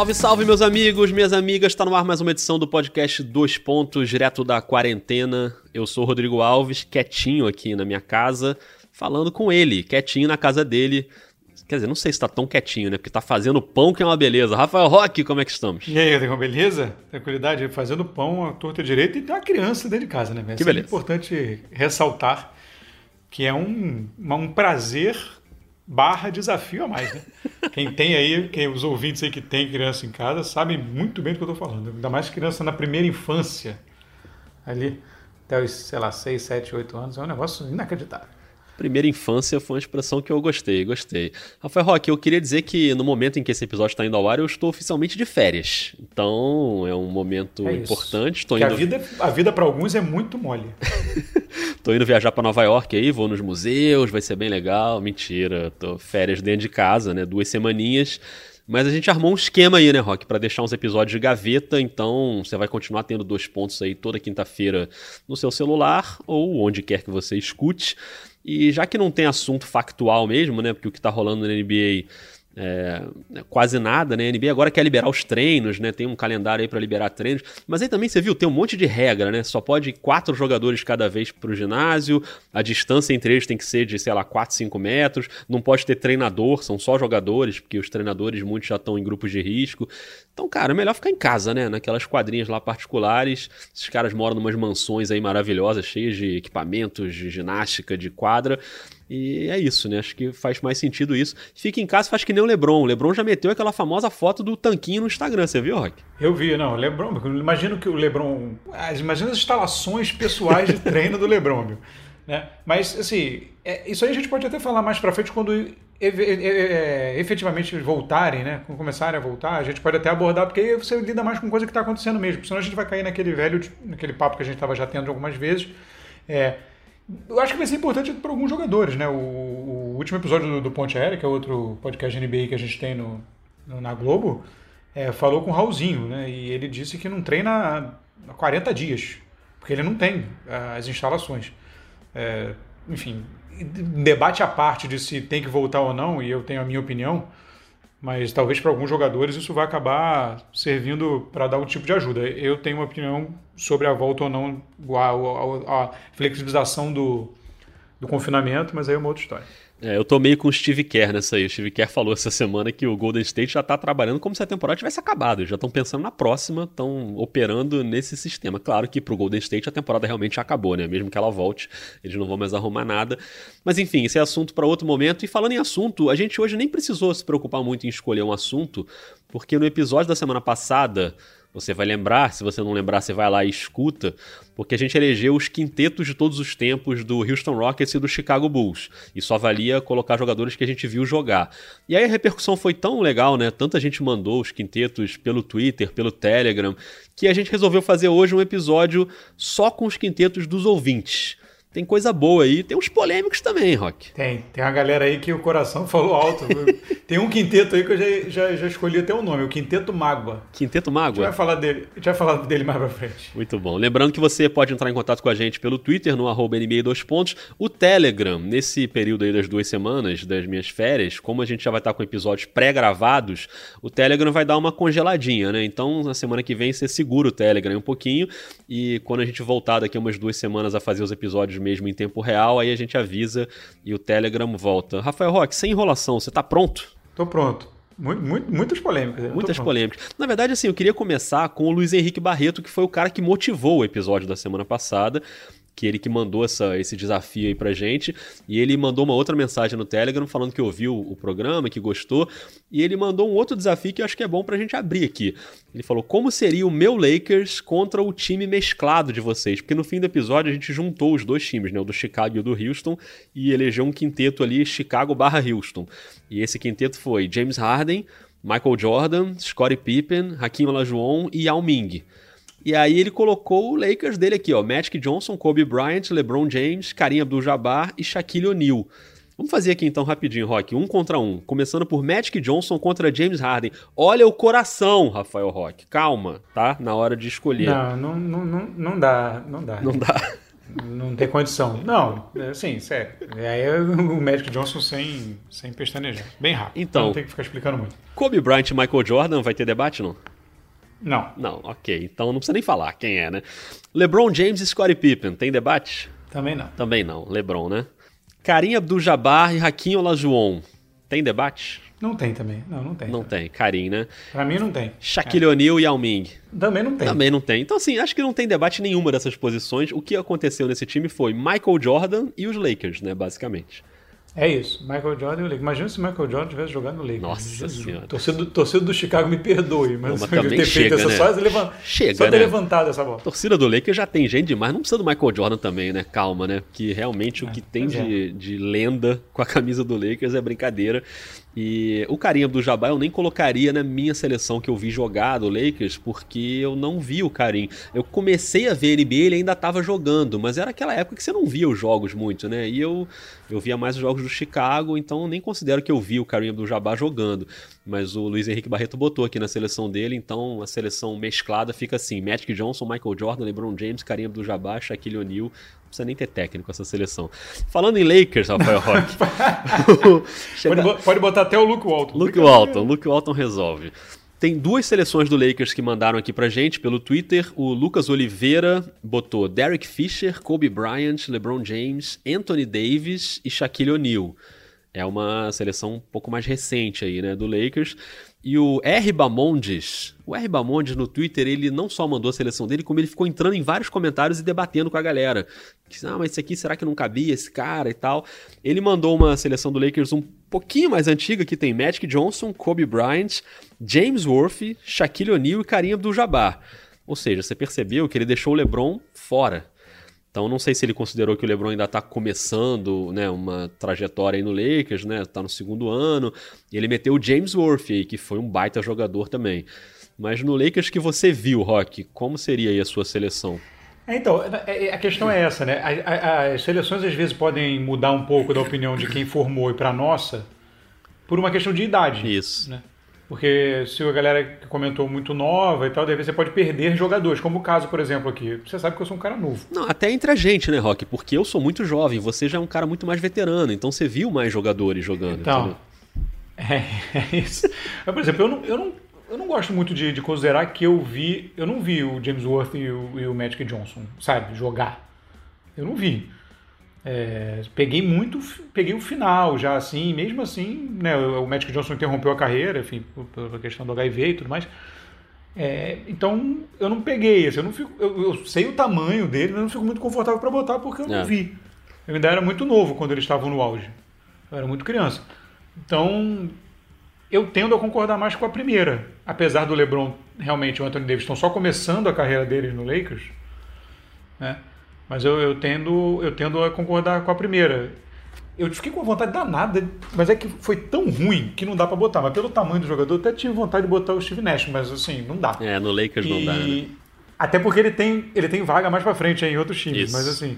Salve, salve, meus amigos, minhas amigas. Está no ar mais uma edição do podcast Dois Pontos, direto da quarentena. Eu sou o Rodrigo Alves, quietinho aqui na minha casa, falando com ele, quietinho na casa dele. Quer dizer, não sei se tá tão quietinho, né? Porque tá fazendo pão que é uma beleza. Rafael Roque, como é que estamos? E aí, Rodrigo, beleza? Tranquilidade? Fazendo pão, a torta direita e tem uma criança dentro de casa, né? Que beleza. É importante ressaltar que é um, um prazer barra desafio a mais, né? Quem tem aí, quem, os ouvintes aí que tem criança em casa, sabem muito bem do que eu estou falando. Ainda mais criança na primeira infância, ali, até os, sei lá, 6, 7, 8 anos, é um negócio inacreditável. Primeira infância foi uma expressão que eu gostei, gostei. Rafael Roque, eu queria dizer que no momento em que esse episódio está indo ao ar, eu estou oficialmente de férias. Então é um momento É importante. Estou indo... a vida, a vida para alguns é muito mole. Tô indo viajar pra Nova York aí, vou nos museus, vai ser bem legal. Mentira, tô férias dentro de casa, né? Duas semaninhas. Mas a gente armou um esquema aí, né, Rock, Pra deixar uns episódios de gaveta, então você vai continuar tendo dois pontos aí toda quinta-feira no seu celular ou onde quer que você escute. E já que não tem assunto factual mesmo, né, porque o que tá rolando na NBA é, é quase nada, né? A NBA agora quer liberar os treinos, né? Tem um calendário aí para liberar treinos. Mas aí também você viu, tem um monte de regra, né? Só pode quatro jogadores cada vez pro ginásio, a distância entre eles tem que ser de, sei lá, 4, 5 metros, não pode ter treinador, são só jogadores, porque os treinadores muitos já estão em grupos de risco. Então, cara, é melhor ficar em casa, né? Naquelas quadrinhas lá particulares. Esses caras moram numas mansões aí maravilhosas, cheias de equipamentos, de ginástica, de quadra. E é isso, né? Acho que faz mais sentido isso. Fica em casa faz que nem o Lebron. O Lebron já meteu aquela famosa foto do tanquinho no Instagram, você viu, Rock? Eu vi, não, o Lebron, imagino que o Lebron, ah, imagina as instalações pessoais de treino do Lebron, meu, né? Mas assim, é, isso aí a gente pode até falar mais para frente quando efetivamente voltarem, né? Começarem a voltar, a gente pode até abordar porque aí você lida mais com coisa que está acontecendo mesmo, senão a gente vai cair naquele velho, naquele papo que a gente estava já tendo algumas vezes. É, eu acho que vai ser importante para alguns jogadores, né? O, o último episódio do, do Ponte Aérea, que é outro podcast NBA que a gente tem no, no- na Globo, é, falou com o Raulzinho, né? E ele disse que não treina há há 40 dias, porque ele não tem ah, as instalações. É, enfim, debate à parte de se tem que voltar ou não, e eu tenho a minha opinião, mas talvez para alguns jogadores isso vai acabar servindo para dar um tipo de ajuda. Eu tenho uma opinião sobre a volta ou não, a, a- a flexibilização do, do confinamento, mas aí é uma outra história. É, eu tô meio com o Steve Kerr nessa aí. O Steve Kerr falou essa semana que o Golden State já tá trabalhando como se a temporada tivesse acabado. Já estão pensando na próxima, estão operando nesse sistema. Claro que pro Golden State a temporada realmente acabou, né? Mesmo que ela volte, eles não vão mais arrumar nada. Mas enfim, esse é assunto para outro momento. E falando em assunto, a gente hoje nem precisou se preocupar muito em escolher um assunto, porque no episódio da semana passada. Você vai lembrar, se você não lembrar, você vai lá e escuta, porque a gente elegeu os quintetos de todos os tempos do Houston Rockets e do Chicago Bulls. E só valia colocar jogadores que a gente viu jogar. E aí a repercussão foi tão legal, né? Tanta gente mandou os quintetos pelo Twitter, pelo Telegram, que a gente resolveu fazer hoje um episódio só com os quintetos dos ouvintes. Tem coisa boa aí, tem uns polêmicos também, Rock. Tem, tem uma galera aí que o coração falou alto. tem um quinteto aí que eu já, já, já escolhi até o nome, o Quinteto Mágoa. Quinteto A gente vai falar dele, a gente vai falar dele mais pra frente. Muito bom. Lembrando que você pode entrar em contato com a gente pelo Twitter, no arroba NBA dois pontos. O Telegram, nesse período aí das duas semanas das minhas férias, como a gente já vai estar com episódios pré-gravados, o Telegram vai dar uma congeladinha, né? Então, na semana que vem, você segura o Telegram um pouquinho e quando a gente voltar daqui a umas duas semanas a fazer os episódios mesmo em tempo real, aí a gente avisa e o Telegram volta. Rafael Roque, sem enrolação, você tá pronto? Tô pronto. Mu- mu- muitas polêmicas. tô Muitas polêmicas. Na verdade, assim, eu queria começar com o Luiz Henrique Barreto, que foi o cara que motivou o episódio da semana passada. Que ele que mandou essa, esse desafio aí pra gente. E ele mandou uma outra mensagem no Telegram falando que ouviu o programa, que gostou. E ele mandou um outro desafio que eu acho que é bom pra gente abrir aqui. Ele falou: como seria o meu Lakers contra o time mesclado de vocês? Porque no fim do episódio a gente juntou os dois times, né? O do Chicago e o do Houston, e elegeu um quinteto ali, Chicago barra Houston. E esse quinteto foi James Harden, Michael Jordan, Scottie Pippen, Hakim Olajuwon e Yao Ming. E aí ele colocou o Lakers dele aqui, ó, Magic Johnson, Kobe Bryant, LeBron James, Kareem Abdul-Jabbar e Shaquille O'Neal. Vamos fazer aqui então rapidinho, Rock, um contra um, começando por Magic Johnson contra James Harden. Olha o coração, Rafael Rock. Calma, tá? Na hora de escolher. Não, não, não, não, dá, não dá. Não dá. Não tem condição. Não, assim, sério. Aí é o Magic Johnson sem, sem pestanejar. Bem rápido. Então, não tem que ficar explicando muito. Kobe Bryant e Michael Jordan, vai ter debate, não? Não. Não, ok. Então não precisa nem falar quem é, né? LeBron James e Scottie Pippen, tem debate? Também não. Também não, LeBron, né? Karim Abdul-Jabbar e Hakim Olajuwon, tem debate? Não tem também. Não, não tem. Não tem. Karim, né? Pra mim não tem. Shaquille é. O'Neal e Yao Ming. Também não tem. Também não tem. Então, assim, acho que não tem debate nenhuma dessas posições. O que aconteceu nesse time foi Michael Jordan e os Lakers, né, basicamente. É isso, Michael Jordan e o Lakers. Imagina se o Michael Jordan tivesse jogado no Lakers. Nossa Jesus. senhora. Torcida, torcida do Chicago me perdoe, mas, mas também ter chega, feito essa, né? só, levant... chega, só ter né? levantado essa bola. torcida do Lakers já tem gente demais, não precisa do Michael Jordan também, né? Calma, né? Que realmente é, o que tem de, é. de lenda com a camisa do Lakers é brincadeira. E o Karim do Jabá eu nem colocaria na minha seleção que eu vi jogar do Lakers, porque eu não vi o Karim. Eu comecei a ver NBA, ele ainda estava jogando, mas era aquela época que você não via os jogos muito, né? E eu, eu via mais os jogos do Chicago, então nem considero que eu vi o Karim do Jabá jogando. Mas o Luiz Henrique Barreto botou aqui na seleção dele, então a seleção mesclada fica assim: Magic Johnson, Michael Jordan, LeBron James, Karim do Jabá, Shaquille O'Neal, precisa nem ter técnico essa seleção. Falando em Lakers, Rafael Roque. Chega... pode, pode, botar até o Luke Walton. Luke Walton, Luke Walton resolve. Tem duas seleções do Lakers que mandaram aqui pra gente pelo Twitter. O Lucas Oliveira botou Derek Fisher, Kobe Bryant, LeBron James, Anthony Davis e Shaquille O'Neal. É uma seleção um pouco mais recente aí, né, do Lakers. E o R. Bamondes, o R. Bamondes no Twitter, ele não só mandou a seleção dele, como ele ficou entrando em vários comentários e debatendo com a galera. Que, ah, mas esse aqui será que não cabia, esse cara e tal. Ele mandou uma seleção do Lakers um pouquinho mais antiga, que tem Magic Johnson, Kobe Bryant, James Worthy, Shaquille O'Neal e Karim Abdul-Jabbar. Ou seja, você percebeu que ele deixou o LeBron fora. Então não sei se ele considerou que o LeBron ainda está começando, né, uma trajetória aí no Lakers, né, tá no segundo ano. E ele meteu o James Worthy, que foi um baita jogador também. Mas no Lakers que você viu, Rock, como seria aí a sua seleção? É, então, é, é, a questão é essa, né? As seleções às vezes podem mudar um pouco da opinião de quem formou e para a nossa por uma questão de idade. Isso. Né? Porque se a galera que comentou muito nova e tal, daí você pode perder jogadores, como o caso, por exemplo, aqui. Você sabe que eu sou um cara novo. Não, até entre a gente, né, Rock? Porque eu sou muito jovem, você já é um cara muito mais veterano, então você viu mais jogadores jogando. Então, é, é, isso. Mas, por exemplo, eu não, eu não, eu não gosto muito de, de, considerar que eu vi. Eu não vi o James Worth e o, e o Magic Johnson, sabe, jogar. Eu não vi. É, peguei muito, peguei o final já assim, mesmo assim, né, o Magic Johnson interrompeu a carreira, enfim, pela questão do HIV e tudo mais. É, então eu não peguei, assim, eu não fico, eu, eu, sei o tamanho dele, mas não fico muito confortável para botar porque eu não é. vi. Eu ainda era muito novo quando eles estavam no auge. Eu era muito criança. Então eu tendo a concordar mais com a primeira, apesar do LeBron realmente o Anthony Davis estão só começando a carreira deles no Lakers, né? Mas eu, eu, tendo, eu tendo a concordar com a primeira. Eu fiquei com vontade danada, mas é que foi tão ruim que não dá para botar. Mas pelo tamanho do jogador, eu até tive vontade de botar o Steve Nash, mas assim, não dá. É, no Lakers e... não dá, né? Até porque ele tem, ele tem vaga mais para frente em outros times, Isso. mas assim.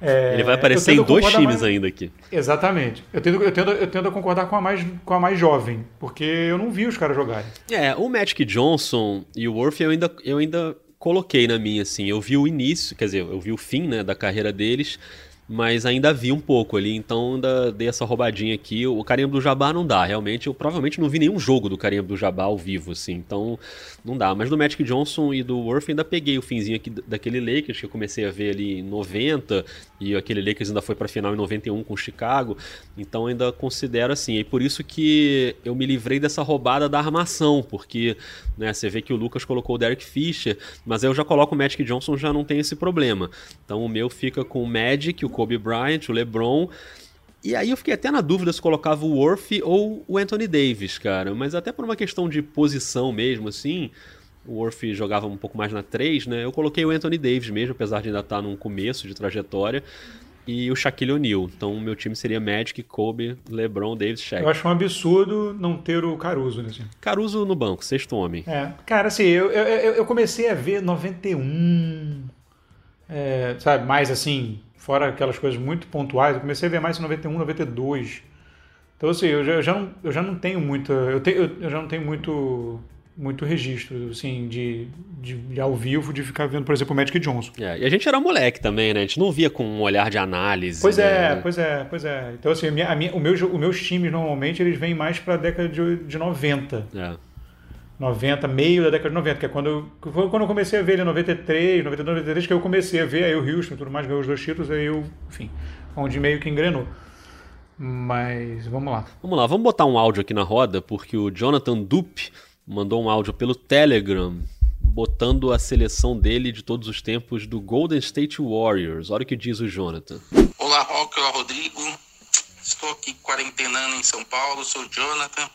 É, ele vai aparecer em dois times mais... ainda aqui. Exatamente. Eu tendo, eu, tendo, eu tendo a concordar com a, mais, com a mais jovem, porque eu não vi os caras jogarem. É, o Magic Johnson e o Worth eu ainda, eu ainda coloquei na minha, assim. Eu vi o início, quer dizer, eu vi o fim né, da carreira deles mas ainda vi um pouco ali, então ainda dei essa roubadinha aqui. O Carimbo do Jabá não dá, realmente. Eu provavelmente não vi nenhum jogo do Carimbo do Jabá ao vivo, assim, então não dá. Mas do Magic Johnson e do Worth ainda peguei o finzinho aqui daquele Lakers que eu comecei a ver ali em 90 e aquele Lakers ainda foi para final em 91 com o Chicago, então ainda considero assim. E por isso que eu me livrei dessa roubada da armação, porque né, você vê que o Lucas colocou o Derek Fisher, mas eu já coloco o Magic Johnson, já não tem esse problema. Então o meu fica com o Magic, o Kobe Bryant, o LeBron. E aí eu fiquei até na dúvida se colocava o Worth ou o Anthony Davis, cara. Mas até por uma questão de posição mesmo, assim. O Worth jogava um pouco mais na 3, né? Eu coloquei o Anthony Davis mesmo, apesar de ainda estar num começo de trajetória. E o Shaquille O'Neal. Então, meu time seria Magic, Kobe, LeBron, Davis, Shaq. Eu acho um absurdo não ter o Caruso nesse né, Caruso no banco, sexto homem. É. Cara, assim, eu, eu, eu comecei a ver 91, é, sabe, mais assim, fora aquelas coisas muito pontuais, eu comecei a ver mais em 91, 92. Então, assim, eu já, eu já, não, eu já não tenho muita. Eu, te, eu, eu já não tenho muito muito registro, assim, de, de, de, ao vivo, de ficar vendo, por exemplo, o Magic Johnson. É, e a gente era moleque também, né? A gente não via com um olhar de análise. Pois né? é, pois é, pois é. Então, assim, a minha, a minha, o meu, os meus times, normalmente, eles vêm mais para a década de, de 90. É. 90, meio da década de 90, que é quando eu, quando eu comecei a ver ele em 93, 92, 93, que eu comecei a ver aí o Houston e tudo mais, ganhou os dois títulos, aí eu, enfim, onde meio que engrenou. Mas vamos lá. Vamos lá, vamos botar um áudio aqui na roda, porque o Jonathan Dupe mandou um áudio pelo Telegram, botando a seleção dele de todos os tempos do Golden State Warriors. Olha o que diz o Jonathan. Olá, Rock, olá, Rodrigo. Estou aqui quarentenando em São Paulo, sou o Jonathan.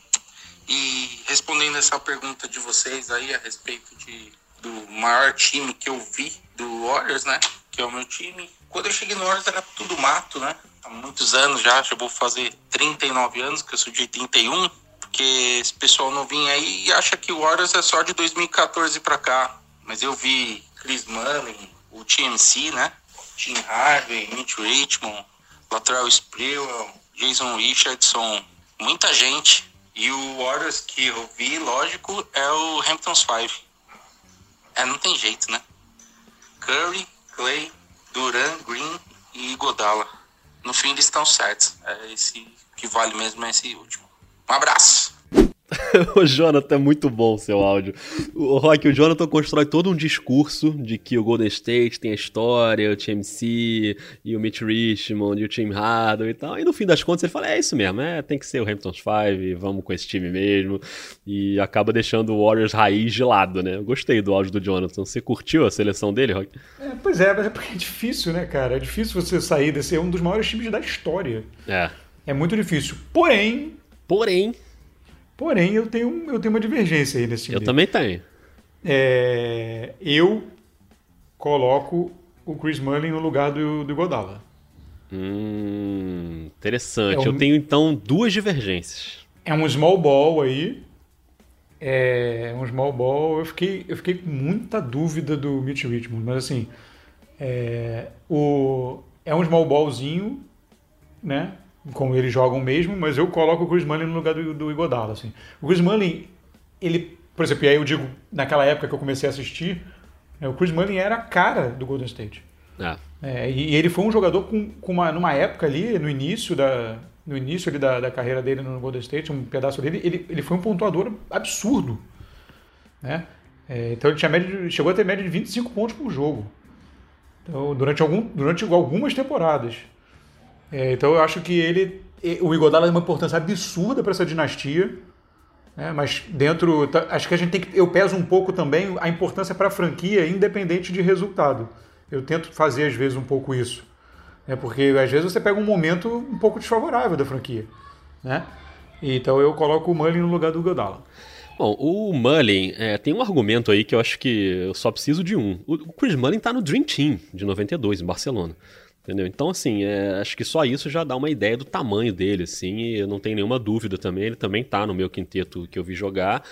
E respondendo essa pergunta de vocês aí a respeito de, do maior time que eu vi do Warriors, né? Que é o meu time. Quando eu cheguei no Warriors era tudo mato, né? Há muitos anos já, já vou fazer 39 anos, que eu sou de 81. Porque esse pessoal não vinha aí acha que o Warriors é só de 2014 para cá. Mas eu vi Chris Mullin, o TMC, né? Tim Harvey, Mitch Richmond, Lateral Sprewell, Jason Richardson, muita gente e o Warriors que eu vi, lógico, é o Hamptons 5. É, não tem jeito, né? Curry, Clay, Duran, Green e Godala. No fim eles estão certos. É esse que vale mesmo é esse último. Um abraço! o Jonathan é muito bom seu áudio. O Rock, o Jonathan constrói todo um discurso de que o Golden State tem a história, o TMC, e o Mitch Richmond, e o Tim Hardaway e tal. E no fim das contas ele fala: é isso mesmo, é, tem que ser o Hamptons 5, vamos com esse time mesmo. E acaba deixando o Warriors raiz de lado, né? Eu gostei do áudio do Jonathan. Você curtiu a seleção dele, Rock? É, pois é, mas é porque é difícil, né, cara? É difícil você sair desse. É um dos maiores times da história. É. É muito difícil. Porém. Porém. Porém, eu tenho, eu tenho uma divergência aí nesse time. Eu também tenho. É, eu coloco o Chris Mullin no lugar do, do Godala. Hum, interessante. É um, eu tenho então duas divergências. É um small ball aí. É um small ball. Eu fiquei, eu fiquei com muita dúvida do Mitch Richmond, mas assim, é, o, é um small ballzinho, né? Como eles jogam mesmo, mas eu coloco o Chris Mullin no lugar do, do Igodala. Assim. O Chris Mullin, ele, por exemplo, e aí eu digo, naquela época que eu comecei a assistir, né, o Chris Mullin era a cara do Golden State. É. É, e, e, ele foi um jogador com, com uma, numa época ali, no início da, no início ali da, da carreira dele no Golden State, um pedaço dele, ele, ele foi um pontuador absurdo. Né? É, então ele tinha média, chegou a ter média de 25 pontos por jogo. Então, durante, algum, durante algumas temporadas. É, então eu acho que ele, o Igodala tem uma importância absurda para essa dinastia. Né? Mas dentro, tá, acho que a gente tem que, eu peso um pouco também a importância para a franquia, independente de resultado. Eu tento fazer às vezes um pouco isso, né? Porque às vezes você pega um momento um pouco desfavorável da franquia, né? Então eu coloco o Mullin no lugar do Godala. Bom, o Mullin é, tem um argumento aí que eu acho que eu só preciso de um. O Chris Mullin está no Dream Team de 92 em Barcelona. Entendeu? Então, assim, é, acho que só isso já dá uma ideia do tamanho dele, assim, e eu não tenho nenhuma dúvida também. Ele também tá no meu quinteto que eu vi jogar,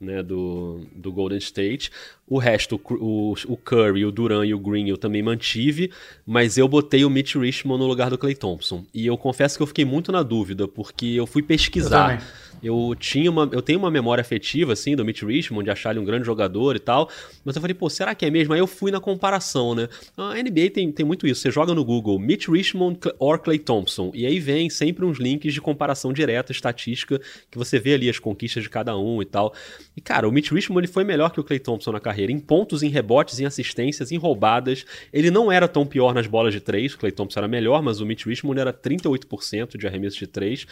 né, do, do Golden State. O resto, o, o Curry, o Duran e o Green eu também mantive, mas eu botei o Mitch Richmond no lugar do Clay Thompson. E eu confesso que eu fiquei muito na dúvida, porque eu fui pesquisar. Eu eu tinha uma, eu tenho uma memória afetiva, assim, do Mitch Richmond, de achar ele um grande jogador e tal, mas eu falei, pô, será que é mesmo? Aí eu fui na comparação, né? A NBA tem, tem muito isso, você joga no Google Mitch Richmond or Clay Thompson, e aí vem sempre uns links de comparação direta, estatística, que você vê ali as conquistas de cada um e tal. E, cara, o Mitch Richmond ele foi melhor que o Clay Thompson na carreira, em pontos, em rebotes, em assistências, em roubadas. Ele não era tão pior nas bolas de três, o Clay Thompson era melhor, mas o Mitch Richmond era 38% de arremesso de três.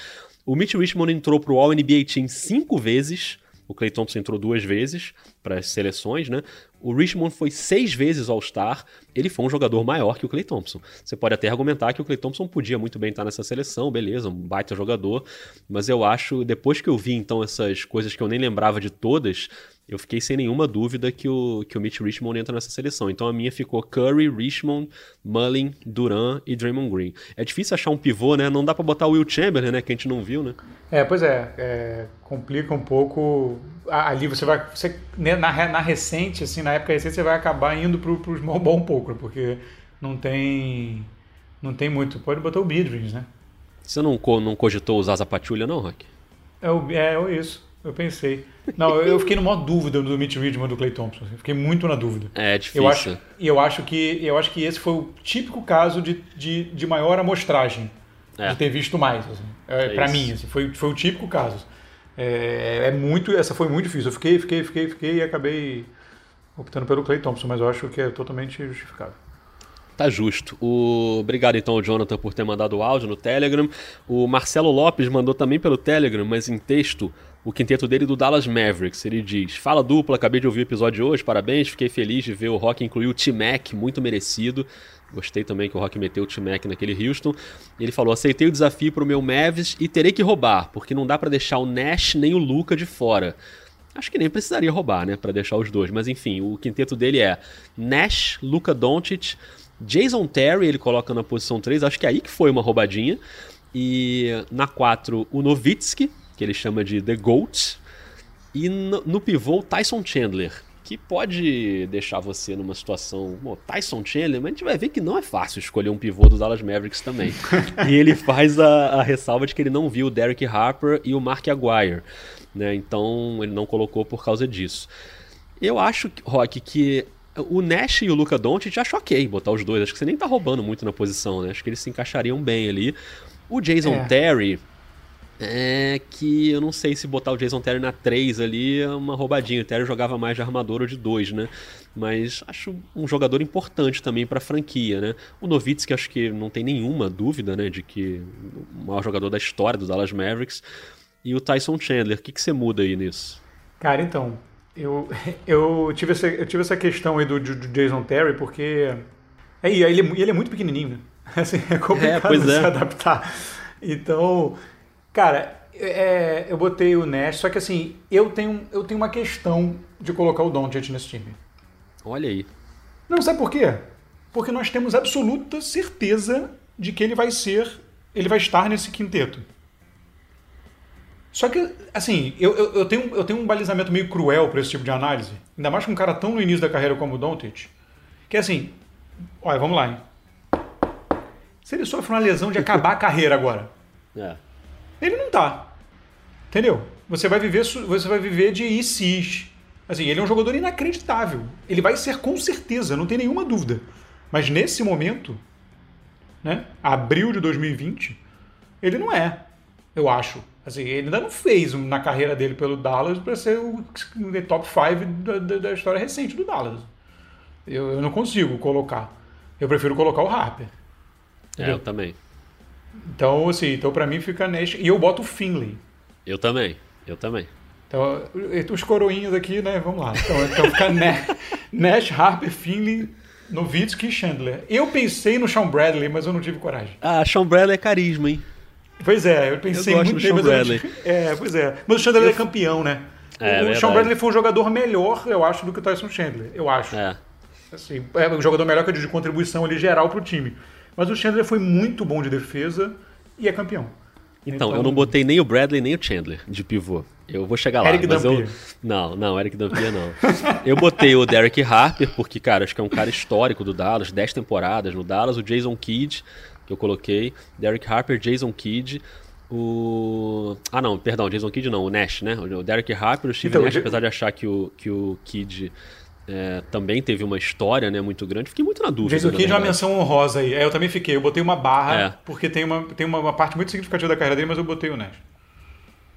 O Mitch Richmond entrou pro All-NBA Team cinco vezes. O Clay Thompson entrou duas vezes para as seleções, né? O Richmond foi seis vezes All-Star. Ele foi um jogador maior que o Clay Thompson. Você pode até argumentar que o Clay Thompson podia muito bem estar nessa seleção, beleza, um baita jogador. Mas eu acho, depois que eu vi então essas coisas que eu nem lembrava de todas, eu fiquei sem nenhuma dúvida que o, que o Mitch Richmond entra nessa seleção. Então a minha ficou Curry, Richmond, Mullin, Duran e Draymond Green. É difícil achar um pivô, né? Não dá para botar o Will Chamberlain, né? Que a gente não viu, né? É, pois é. é complica um pouco. Ali você vai. Você, né, na, na recente, assim, na época recente, você vai acabar indo pro, pro small ball um pouco, porque não tem. Não tem muito. Pode botar o Bidrins, né? Você não, não cogitou usar a Zapatulha, não, Rock? É, é, é isso. Eu pensei. Não, eu fiquei numa dúvida do Mitch Ridman do Clay Thompson. Assim. Fiquei muito na dúvida. É difícil. Eu acho, eu acho, que, eu acho que esse foi o típico caso de, de, de maior amostragem. É. De ter visto mais. Assim. É, é para mim, assim, foi, foi o típico caso. É, é, muito, essa foi muito difícil. Eu fiquei, fiquei, fiquei, fiquei e acabei optando pelo Clay Thompson, mas eu acho que é totalmente justificável. Tá justo. O... Obrigado então ao Jonathan por ter mandado o áudio no Telegram. O Marcelo Lopes mandou também pelo Telegram, mas em texto, o quinteto dele do Dallas Mavericks. Ele diz: Fala dupla, acabei de ouvir o episódio de hoje, parabéns, fiquei feliz de ver o Rock incluir o T-Mac, muito merecido. Gostei também que o Rock meteu o T-Mac naquele Houston. Ele falou: aceitei o desafio pro meu Mavs e terei que roubar, porque não dá para deixar o Nash nem o Luca de fora. Acho que nem precisaria roubar, né, para deixar os dois. Mas enfim, o quinteto dele é Nash, Luca Doncic. Jason Terry ele coloca na posição 3, acho que é aí que foi uma roubadinha. E na 4, o Novitsky, que ele chama de The GOAT. E no, no pivô, Tyson Chandler, que pode deixar você numa situação. Bom, Tyson Chandler, mas a gente vai ver que não é fácil escolher um pivô do Dallas Mavericks também. e ele faz a, a, ressalva de que ele não viu o Derek Harper e o Mark Aguirre. Né? Então ele não colocou por causa disso. Eu acho, Rock, que o Nash e o Luca Doncic acho ok botar os dois. Acho que você nem tá roubando muito na posição, né? Acho que eles se encaixariam bem ali. O Jason é. Terry, é que eu não sei se botar o Jason Terry na 3 ali é uma roubadinha. O Terry jogava mais de armador ou de 2, né? Mas acho um jogador importante também para a franquia, né? O Novitsky acho que não tem nenhuma dúvida, né, de que o maior jogador da história do Dallas Mavericks. E o Tyson Chandler, o que, que você muda aí nisso? Cara, então, eu, eu, tive, essa, eu tive essa questão aí do, do Jason Terry, porque. É, ele, ele é muito pequenininho, né? Assim, é complicado é, se é. adaptar. Então, cara, é, eu botei o Nash, só que assim, eu tenho, eu tenho uma questão de colocar o Doncic nesse time. Olha aí. Não, sabe por quê? Porque nós temos absoluta certeza de que ele vai ser, ele vai estar nesse quinteto. Só que, assim, eu, eu, eu, tenho, eu tenho um balizamento meio cruel para esse tipo de análise, ainda mais com um cara tão no início da carreira como o Doncic, que é assim, olha, vamos lá, hein? Se ele sofre uma lesão de acabar a carreira agora, é. Ele não tá. Entendeu? Você vai viver, você vai viver de ICs. Assim, ele é um jogador inacreditável. Ele vai ser com certeza, não tem nenhuma dúvida. Mas nesse momento, né, abril de 2020, ele não é, eu acho. Assim, ele ainda não fez na carreira dele pelo Dallas para ser o top 5 da, da, da, história recente do Dallas. Eu, eu, não consigo colocar. Eu prefiro colocar o Harper. É, eu também. Então, assim, então para mim fica Nash. E eu boto o Finley. Eu também, eu também. Então, os coroinhos aqui, né? Vamos lá. Então, então fica Nash, Harper, Finley, Novitsky e Chandler. Eu pensei no Sean Bradley, mas eu não tive coragem. Ah, Sean Bradley é carisma, hein? Pois é, eu pensei eu muito no Sean Bradley. É, pois é. Mas o Chandler eu... é campeão, né? É, o é Sean Bradley foi um jogador melhor, eu acho, do que o Tyson Chandler. Eu acho. É. Assim, é um jogador melhor que de contribuição ali geral pro time. Mas o Chandler foi muito bom de defesa e é campeão. Então, então, eu não botei nem o Bradley nem o Chandler de pivô. Eu vou chegar lá. Eric mas Dampier. eu Não, não, Eric Dampier não. eu botei o Derek Harper, porque, cara, acho que é um cara histórico do Dallas, 10 temporadas no Dallas, o Jason Kidd, que eu coloquei, Derek Harper, Jason Kidd, o. Ah, não, perdão, Jason Kidd não, o Nash, né? O Derek Harper, o Steve então, Nash, apesar de achar que o, que o Kidd é, também teve uma história né, muito grande, fiquei muito na dúvida. Jason Kidd é uma menção honrosa aí. É, eu também fiquei, eu botei uma barra, é. porque tem, uma, tem uma, uma parte muito significativa da carreira dele, mas eu botei o Nash.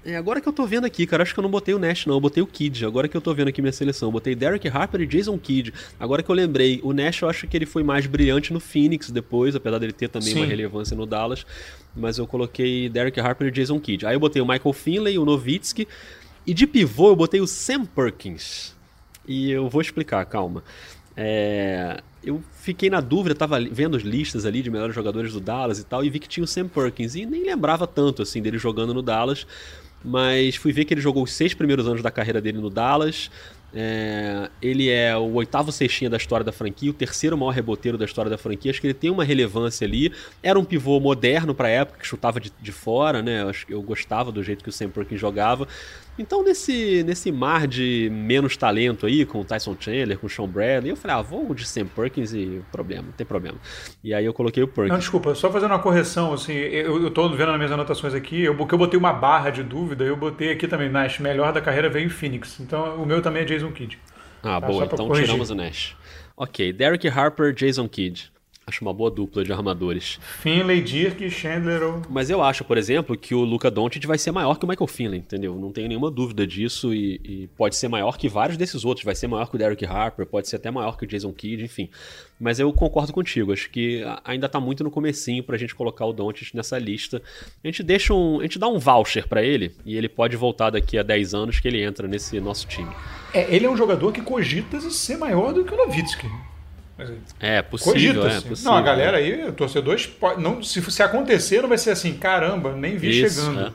É, agora que eu tô vendo aqui, cara, acho que eu não botei o Nash, não. Eu botei o Kidd. Agora que eu tô vendo aqui minha seleção. Eu botei Derek Harper e Jason Kidd. Agora que eu lembrei, o Nash eu acho que ele foi mais brilhante no Phoenix depois, apesar dele ter também Sim. uma relevância no Dallas. Mas eu coloquei Derek Harper e Jason Kidd. Aí eu botei o Michael Finley, o Novitsky. E de pivô eu botei o Sam Perkins. E eu vou explicar, calma. É, eu fiquei na dúvida, tava vendo as listas ali de melhores jogadores do Dallas e tal, e vi que tinha o Sam Perkins. E nem lembrava tanto assim dele jogando no Dallas mas fui ver que ele jogou os seis primeiros anos da carreira dele no Dallas. É, ele é o oitavo cestinha da história da franquia, o terceiro maior reboteiro da história da franquia. Acho que ele tem uma relevância ali. Era um pivô moderno para a época, que chutava de, de fora, né? Que eu gostava do jeito que o Sam Perkins jogava. Então, nesse, nesse mar de menos talento aí, com o Tyson Chandler, com o Sean Bradley, eu falei, ah, vou de Sam Perkins e problema, não tem problema. E aí eu coloquei o Perkins. Não, desculpa, só fazendo uma correção, assim, eu, eu tô vendo nas minhas anotações aqui, eu, porque eu botei uma barra de dúvida, eu botei aqui também, Nash, melhor da carreira veio em Phoenix. Então, o meu também é Jason Kidd. Ah, tá, boa, então corrigir. tiramos o Nash. Ok, Derek Harper, Jason Kidd. Acho uma boa dupla de armadores. Finley, Dirk, Chandler. Ou... Mas eu acho, por exemplo, que o Luca Doncic vai ser maior que o Michael Finley, entendeu? Não tenho nenhuma dúvida disso e, e, pode ser maior que vários desses outros. Vai ser maior que o Derek Harper, pode ser até maior que o Jason Kidd, enfim. Mas eu concordo contigo. Acho que ainda tá muito no comecinho pra gente colocar o Doncic nessa lista. A gente deixa um, a gente dá um voucher para ele e ele pode voltar daqui a 10 anos que ele entra nesse nosso time. É, ele é um jogador que cogita ser maior do que o Nowitzki. É possível, é possível. Não, a galera aí, torcedores, não, se, se acontecer, não vai ser assim, caramba, nem vi isso, chegando.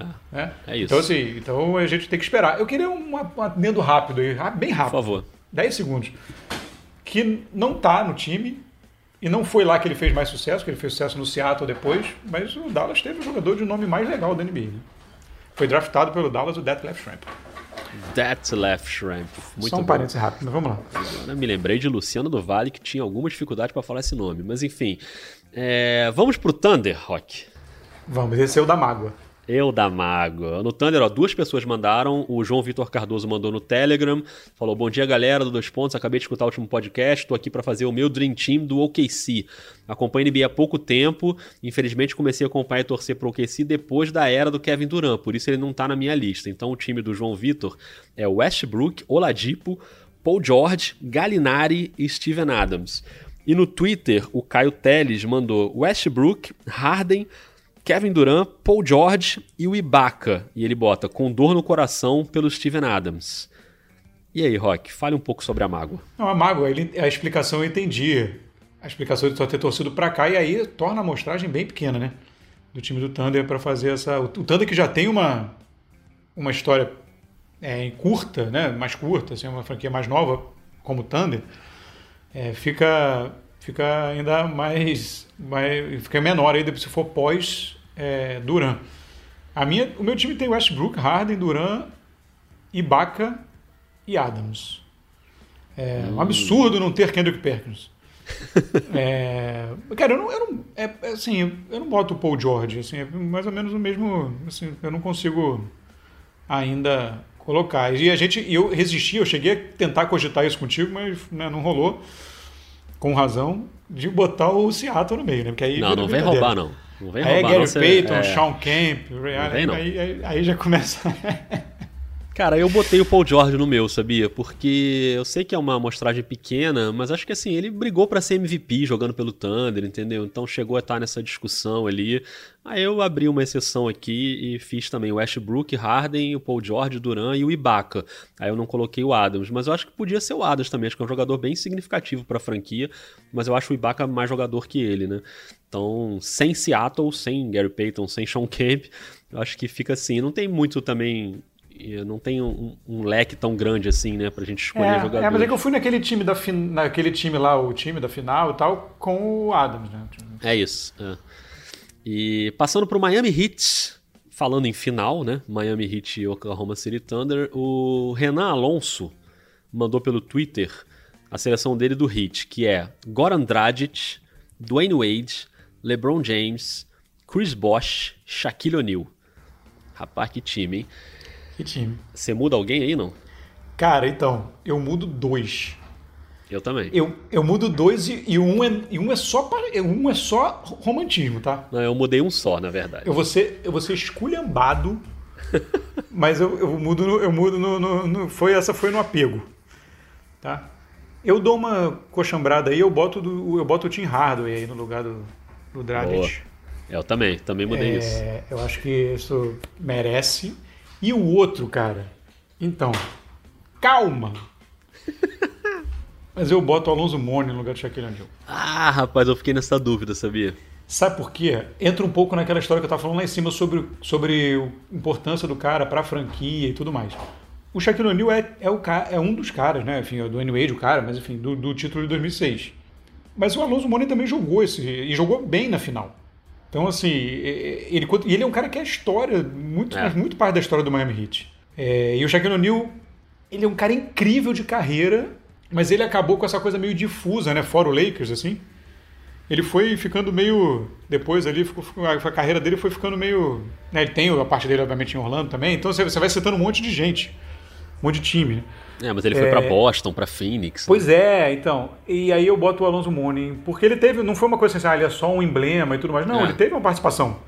É. É. é. é. isso. Então, assim, então a gente tem que esperar. Eu queria um adendo rápido aí, bem rápido. Por favor. 10 segundos. Que não tá no time, e não foi lá que ele fez mais sucesso, que ele fez sucesso no Seattle depois, mas o Dallas teve o jogador de nome mais legal da NBA. Né? Foi draftado pelo Dallas, o Detlef Shrimp. That Left Shrimp. Muito Só um parênteses rápido, mas vamos lá. Agora me lembrei de Luciano do Vale, que tinha alguma dificuldade para falar esse nome. Mas enfim. É... Vamos pro Thunder, Rock. Vamos, esse é o da mágoa. Eu da mágoa. No Thunder, ó, duas pessoas mandaram. O João Vitor Cardoso mandou no Telegram. Falou: Bom dia, galera do Dois Pontos. Acabei de escutar o último podcast. Estou aqui para fazer o meu Dream Team do OKC. Acompanho NBA há pouco tempo. Infelizmente, comecei a acompanhar e torcer para o OKC depois da era do Kevin Durant. Por isso, ele não está na minha lista. Então, o time do João Vitor é Westbrook, Oladipo, Paul George, Gallinari e Steven Adams. E no Twitter, o Caio Teles mandou Westbrook, Harden. Kevin Durant, Paul George e o Ibaka. E ele bota com dor no coração pelo Steven Adams. E aí, Rock, fale um pouco sobre a mágoa. Não, a mágoa, ele, a explicação eu entendi. A explicação de só ter torcido para cá e aí torna a amostragem bem pequena, né? Do time do Thunder para fazer essa. O Thunder que já tem uma, uma história é, curta, né? Mais curta, assim, uma franquia mais nova, como o Thunder, é, fica fica ainda mais, mais fica menor aí se for pós é, Duran. A minha, o meu time tem Westbrook, Harden, Duran, Ibaka e Adams. É um hum. absurdo não ter Kendrick Perkins. é, cara, eu não, eu não é, é, assim, eu não boto o Paul George, assim, é mais ou menos o mesmo, assim, eu não consigo ainda colocar. E a gente, eu resisti, eu cheguei a tentar cogitar isso contigo, mas né, não rolou com razão, de botar o Seattle no meio, né? Porque aí não, não vem roubar, não. Não vem aí roubar. Aí é Gary Payton, é... Sean aí, aí, aí, aí já começa. Cara, eu botei o Paul George no meu, sabia? Porque eu sei que é uma amostragem pequena, mas acho que assim, ele brigou para ser MVP jogando pelo Thunder, entendeu? Então chegou a estar nessa discussão ali. Aí eu abri uma exceção aqui e fiz também o Westbrook, Harden, o Paul George, Duran e o Ibaka. Aí eu não coloquei o Adams, mas eu acho que podia ser o Adams também, acho que é um jogador bem significativo para a franquia, mas eu acho o Ibaka mais jogador que ele, né? Então, sem Seattle, sem Gary Payton, sem Sean Kemp, eu acho que fica assim. Não tem muito também não tem um, um, leque tão grande assim, né, pra gente escolher é, jogadores. É, mas é que eu fui naquele time da fin... naquele time lá, o time da final e tal, com o Adams, né? É isso. É. E passando pro Miami Heat, falando em final, né, Miami Heat e Oklahoma City Thunder, o Renan Alonso mandou pelo Twitter a seleção dele do Heat, que é Goran Dragic, Dwayne Wade, LeBron James, Chris Bosh, Shaquille O'Neal. Rapaz, que time, hein? Que time. Você muda alguém aí, não? Cara, então, eu mudo dois. Eu também. Eu, eu mudo dois e, e um, é, e um é só um é só romantismo, tá? Não, eu mudei um só, na verdade. Eu vou ser, eu vou ser esculhambado, mas eu, eu mudo, no, eu mudo no, no, no, foi essa foi no apego, tá? Eu dou uma coxambrada aí, eu boto do, eu boto o Tim Hardaway aí no lugar do, do Dragic. Eu também, também mudei é, isso. Eu acho que isso merece. E o outro, cara, então, calma. Mas eu boto o Alonso Mone no lugar do Shaquille O'Neal. Ah, rapaz, eu fiquei nessa dúvida, sabia? Sabe por quê? Entra um pouco naquela história que eu estava falando lá em cima sobre, sobre a importância do cara para a franquia e tudo mais. O Shaquille O'Neal é, é, o, é um dos caras, né? Enfim, é do Wade o cara, mas enfim, do, do título de 2006. Mas o Alonso Mone também jogou esse e jogou bem na final. Então, assim, ele, ele é um cara que é história, muito, é. muito parte da história do Miami Heat. É, e o Shaquille O'Neal, ele é um cara incrível de carreira, mas ele acabou com essa coisa meio difusa, né? Fora o Lakers, assim. Ele foi ficando meio. Depois ali, ficou, a carreira dele foi ficando meio. Né? Ele tem a parte dele, obviamente, em Orlando também. Então você vai citando um monte de gente, um monte de time. Né? É, mas ele foi é... para Boston, para Phoenix. Pois é, então. E aí eu boto o Alonso Mourning, porque ele teve, não foi uma coisa assim, ah, ele é só um emblema e tudo mais. Não, é. ele teve uma participação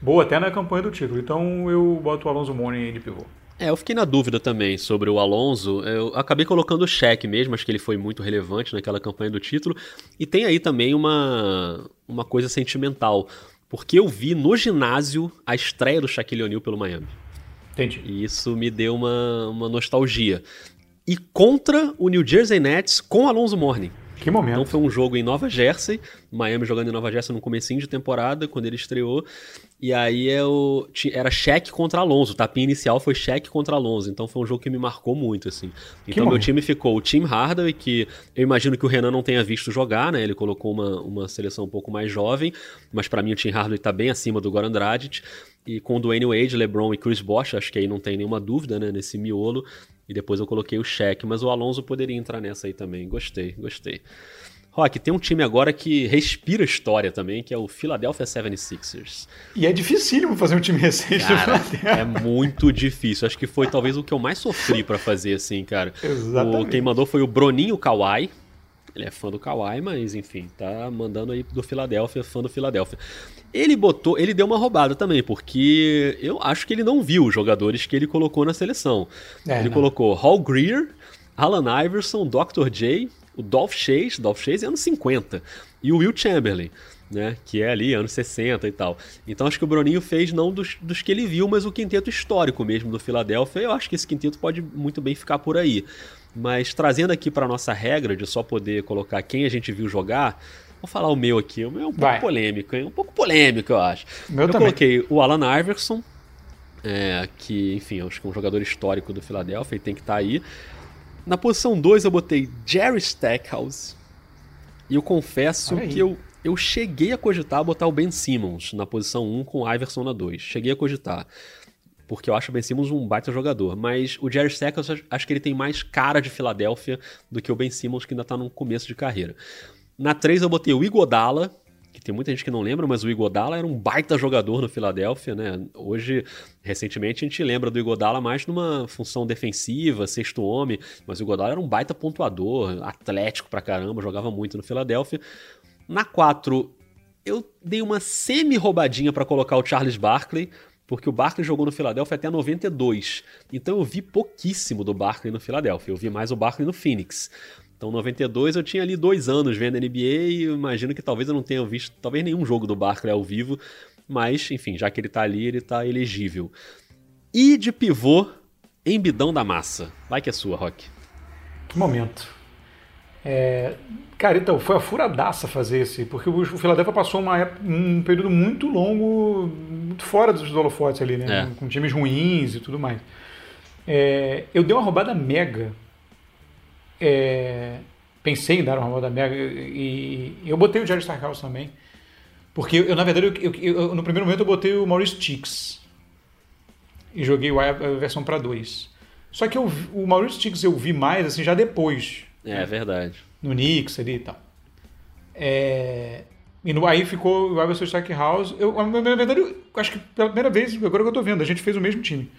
boa até na campanha do título. Então eu boto o Alonso Mourning de pivô. É, eu fiquei na dúvida também sobre o Alonso. Eu acabei colocando o cheque mesmo, acho que ele foi muito relevante naquela campanha do título. E tem aí também uma, uma coisa sentimental, porque eu vi no ginásio a estreia do Shaquille O'Neal pelo Miami. Entendi. E isso me deu uma, uma nostalgia. E contra o New Jersey Nets com Alonso Mourning. Que momento. Então foi um jogo em Nova Jersey, Miami jogando em Nova Jersey no comecinho de temporada, quando ele estreou. E aí eu, era cheque contra Alonso. O tapinha inicial foi cheque contra Alonso. Então foi um jogo que me marcou muito, assim. Então meu time ficou o Tim Hardaway, que eu imagino que o Renan não tenha visto jogar, né? Ele colocou uma, uma seleção um pouco mais jovem. Mas para mim o Tim Hardaway tá bem acima do Goran Dragic. E com o Dwayne Wade, LeBron e Chris Bosh, acho que aí não tem nenhuma dúvida, né? Nesse miolo. E depois eu coloquei o cheque, mas o Alonso poderia entrar nessa aí também. Gostei, gostei. Rock, tem um time agora que respira história também, que é o Philadelphia 76ers. E é dificílimo fazer um time recente cara, É muito difícil. Acho que foi talvez o que eu mais sofri para fazer, assim, cara. Exatamente. O, quem mandou foi o Broninho Kawhi. Ele é fã do Kawhi, mas enfim, tá mandando aí do Philadelphia, fã do Philadelphia. Ele botou, ele deu uma roubada também, porque eu acho que ele não viu os jogadores que ele colocou na seleção. É, ele não. colocou Hall Greer, Alan Iverson, Dr. J, o Dolph Chase, Dolph Chase é anos 50, e o Will Chamberlain. Né, que é ali, anos 60 e tal. Então acho que o Broninho fez não dos, dos que ele viu, mas o quinteto histórico mesmo do Philadelphia. Eu acho que esse quinteto pode muito bem ficar por aí. Mas trazendo aqui para nossa regra de só poder colocar quem a gente viu jogar, Vou falar o meu aqui. O meu é um pouco Vai. polêmico, hein? Um pouco polêmico, eu acho. Meu eu também. coloquei o Alan Iverson, é, que, enfim, acho que é um jogador histórico do Philadelphia e tem que estar tá aí. Na posição 2 eu botei Jerry Stackhouse. E eu confesso que eu, eu cheguei a cogitar botar o Ben Simmons na posição 1 um, com o Iverson na 2. Cheguei a cogitar. Porque eu acho o Ben Simmons um baita jogador. Mas o Jerry Stackhouse, acho que ele tem mais cara de Filadélfia do que o Ben Simmons, que ainda está no começo de carreira. Na 3 eu botei o Igodala, que tem muita gente que não lembra, mas o Igodala era um baita jogador no Filadélfia, né? Hoje, recentemente, a gente lembra do Igodala mais numa função defensiva, sexto homem, mas o Igodala era um baita pontuador, atlético pra caramba, jogava muito no Filadélfia. Na 4, eu dei uma semi-roubadinha para colocar o Charles Barkley, porque o Barkley jogou no Filadélfia até 92. Então eu vi pouquíssimo do Barkley no Filadélfia, eu vi mais o Barkley no Phoenix. Então, 92 eu tinha ali dois anos vendo NBA e imagino que talvez eu não tenha visto talvez nenhum jogo do Barkley ao vivo, mas enfim, já que ele tá ali, ele tá elegível. E de pivô, embidão da massa. Vai que é sua, Rock. Que momento. É, cara, então, foi a furadaça fazer esse, porque o Philadelphia passou uma, um período muito longo, muito fora dos holofotes ali, né? É. Com times ruins e tudo mais. É, eu dei uma roubada mega é, pensei em dar uma roda mega e, e eu botei o Jerry Starkhouse também. Porque eu, na verdade, eu, eu, no primeiro momento eu botei o Maurice Chicks e joguei a versão para dois. Só que eu, o Maurice Chicks eu vi mais assim já depois. É, né? verdade. No Knicks ali e tal. É, e no, aí ficou o Iverson Stackhouse. Eu, na verdade, eu acho que pela primeira vez, agora que eu tô vendo, a gente fez o mesmo time.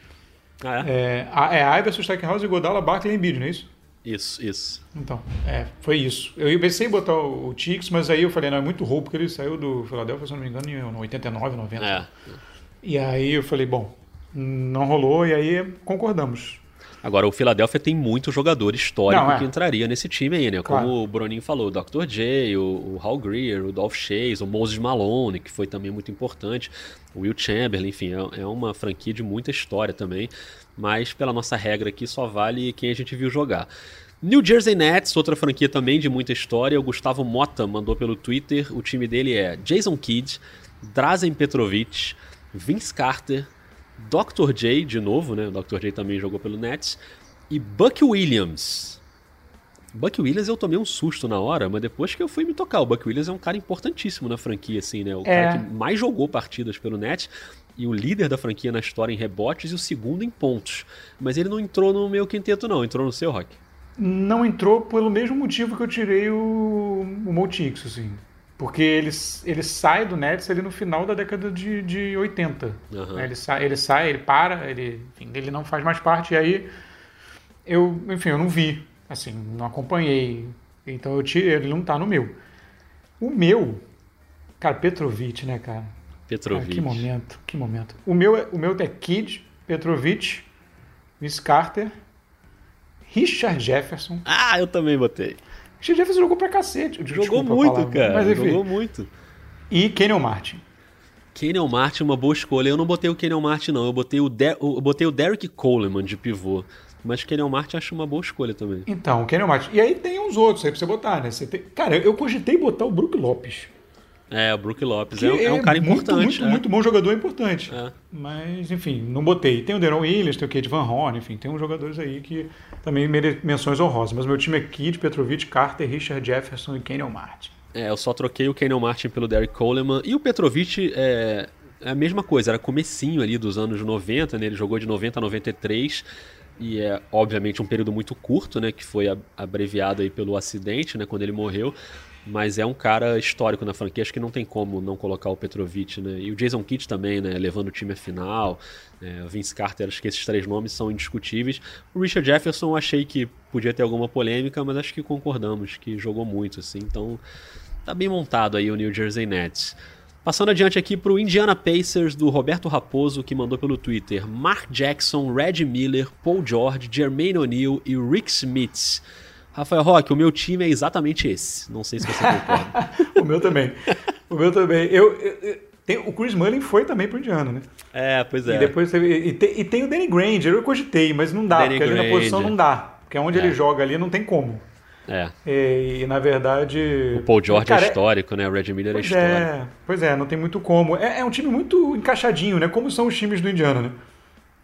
Ah, é? É, é Iverson Stackhouse e Godala, Barkley e Embiid, não é isso? Isso, isso. Então, é, foi isso. Eu pensei em botar o, Tix, mas aí eu falei, não, é muito roubo, porque ele saiu do Philadelphia, se não me engano, em 89, 90. É. E aí eu falei, bom, não rolou, e aí concordamos. Agora, o Philadelphia tem muito jogador histórico não, é. que entraria nesse time aí, né? Como claro. o Bruninho falou, o Dr. J, o, o Hal Greer, o Dolph Chase, o Moses Malone, que foi também muito importante, o Will Chamberlain, enfim, é, é uma franquia de muita história também mas pela nossa regra aqui só vale quem a gente viu jogar. New Jersey Nets, outra franquia também de muita história. O Gustavo Mota mandou pelo Twitter. O time dele é Jason Kidd, Drazen Petrovic, Vince Carter, Dr. J, de novo, né? O Dr. J também jogou pelo Nets. E Buck Williams. Buck Williams eu tomei um susto na hora, mas depois que eu fui me tocar, o Buck Williams é um cara importantíssimo na franquia, assim, né? O é. cara que mais jogou partidas pelo Nets. e o líder da franquia na história em rebotes e o segundo em pontos. Mas ele não entrou no meu quinteto, não. Entrou no seu, Rock? Não entrou pelo mesmo motivo que eu tirei o, o Multix, assim. Porque ele, ele sai do Nets ali no final da década de, de 80. Uhum. Né? Ele, sai, ele sai, ele para, ele, enfim, ele não faz mais parte. E aí, eu, enfim, eu não vi, assim, não acompanhei. Então eu tirei, ele não tá no meu. O meu, cara, Petrovic, né, cara? Petrovic. Cara, que momento, que momento. O meu, é, o meu é Kid, Petrovic, Miss Carter, Richard Jefferson. Ah, eu também botei. Richard Jefferson jogou pra cacete. Jogou muito, cara. Mas, enfim. Jogou muito. E Kenyon Martin. Kenyon Martin, uma boa escolha. Eu não botei o Kenyon Martin, não. Eu botei o, De eu botei o Derek Coleman de pivô. Mas Kenyon Martin acho uma boa escolha também. Então, Kenyon Martin. E aí tem uns outros aí pra você botar, né? Você tem... Cara, eu cogitei botar o Brook Lopes. É, o Brook Lopes é, é, um cara muito, importante. Muito, é. muito bom jogador, importante. É. Mas, enfim, não botei. Tem o Deron Williams, tem o Kate Van Horn, enfim, tem uns jogadores aí que também merecem menções honrosas. Mas meu time é Kid, Petrovic, Carter, Richard Jefferson e Kenyon Martin. É, eu só troquei o Kenyon Martin pelo Derek Coleman. E o Petrovic é, é a mesma coisa, era comecinho ali dos anos 90, né? Ele jogou de 90 a 93 e é obviamente um período muito curto, né, que foi abreviado aí pelo acidente, né, quando ele morreu, mas é um cara histórico na franquia, acho que não tem como não colocar o Petrovic, né? E o Jason Kidd também, né? Levando o time à final. É, o Vince Carter, acho que esses três nomes são indiscutíveis. O Richard Jefferson, achei que podia ter alguma polêmica, mas acho que concordamos que jogou muito, assim. Então, tá bem montado aí o New Jersey Nets. Passando adiante aqui para o Indiana Pacers do Roberto Raposo, que mandou pelo Twitter Mark Jackson, Red Miller, Paul George, Jermaine O'Neal e Rick Smith. Rafael Roque, o meu time é exatamente esse. Não sei se você concorda. o meu também. O meu também. Eu, eu, eu tem, o Chris Mullin foi também pro Indiana, né? É, pois é. E depois e, e, tem, e tem o Danny Granger, eu cogitei, mas não dá, Danny porque Granger. ali na posição não dá. Porque onde é. ele joga ali não tem como. É. E, e, na verdade. O Paul George é cara, é histórico, né? O Red Miller é histórico. É, pois é, não tem muito como. É, é, um time muito encaixadinho, né? Como são os times do Indiana, né?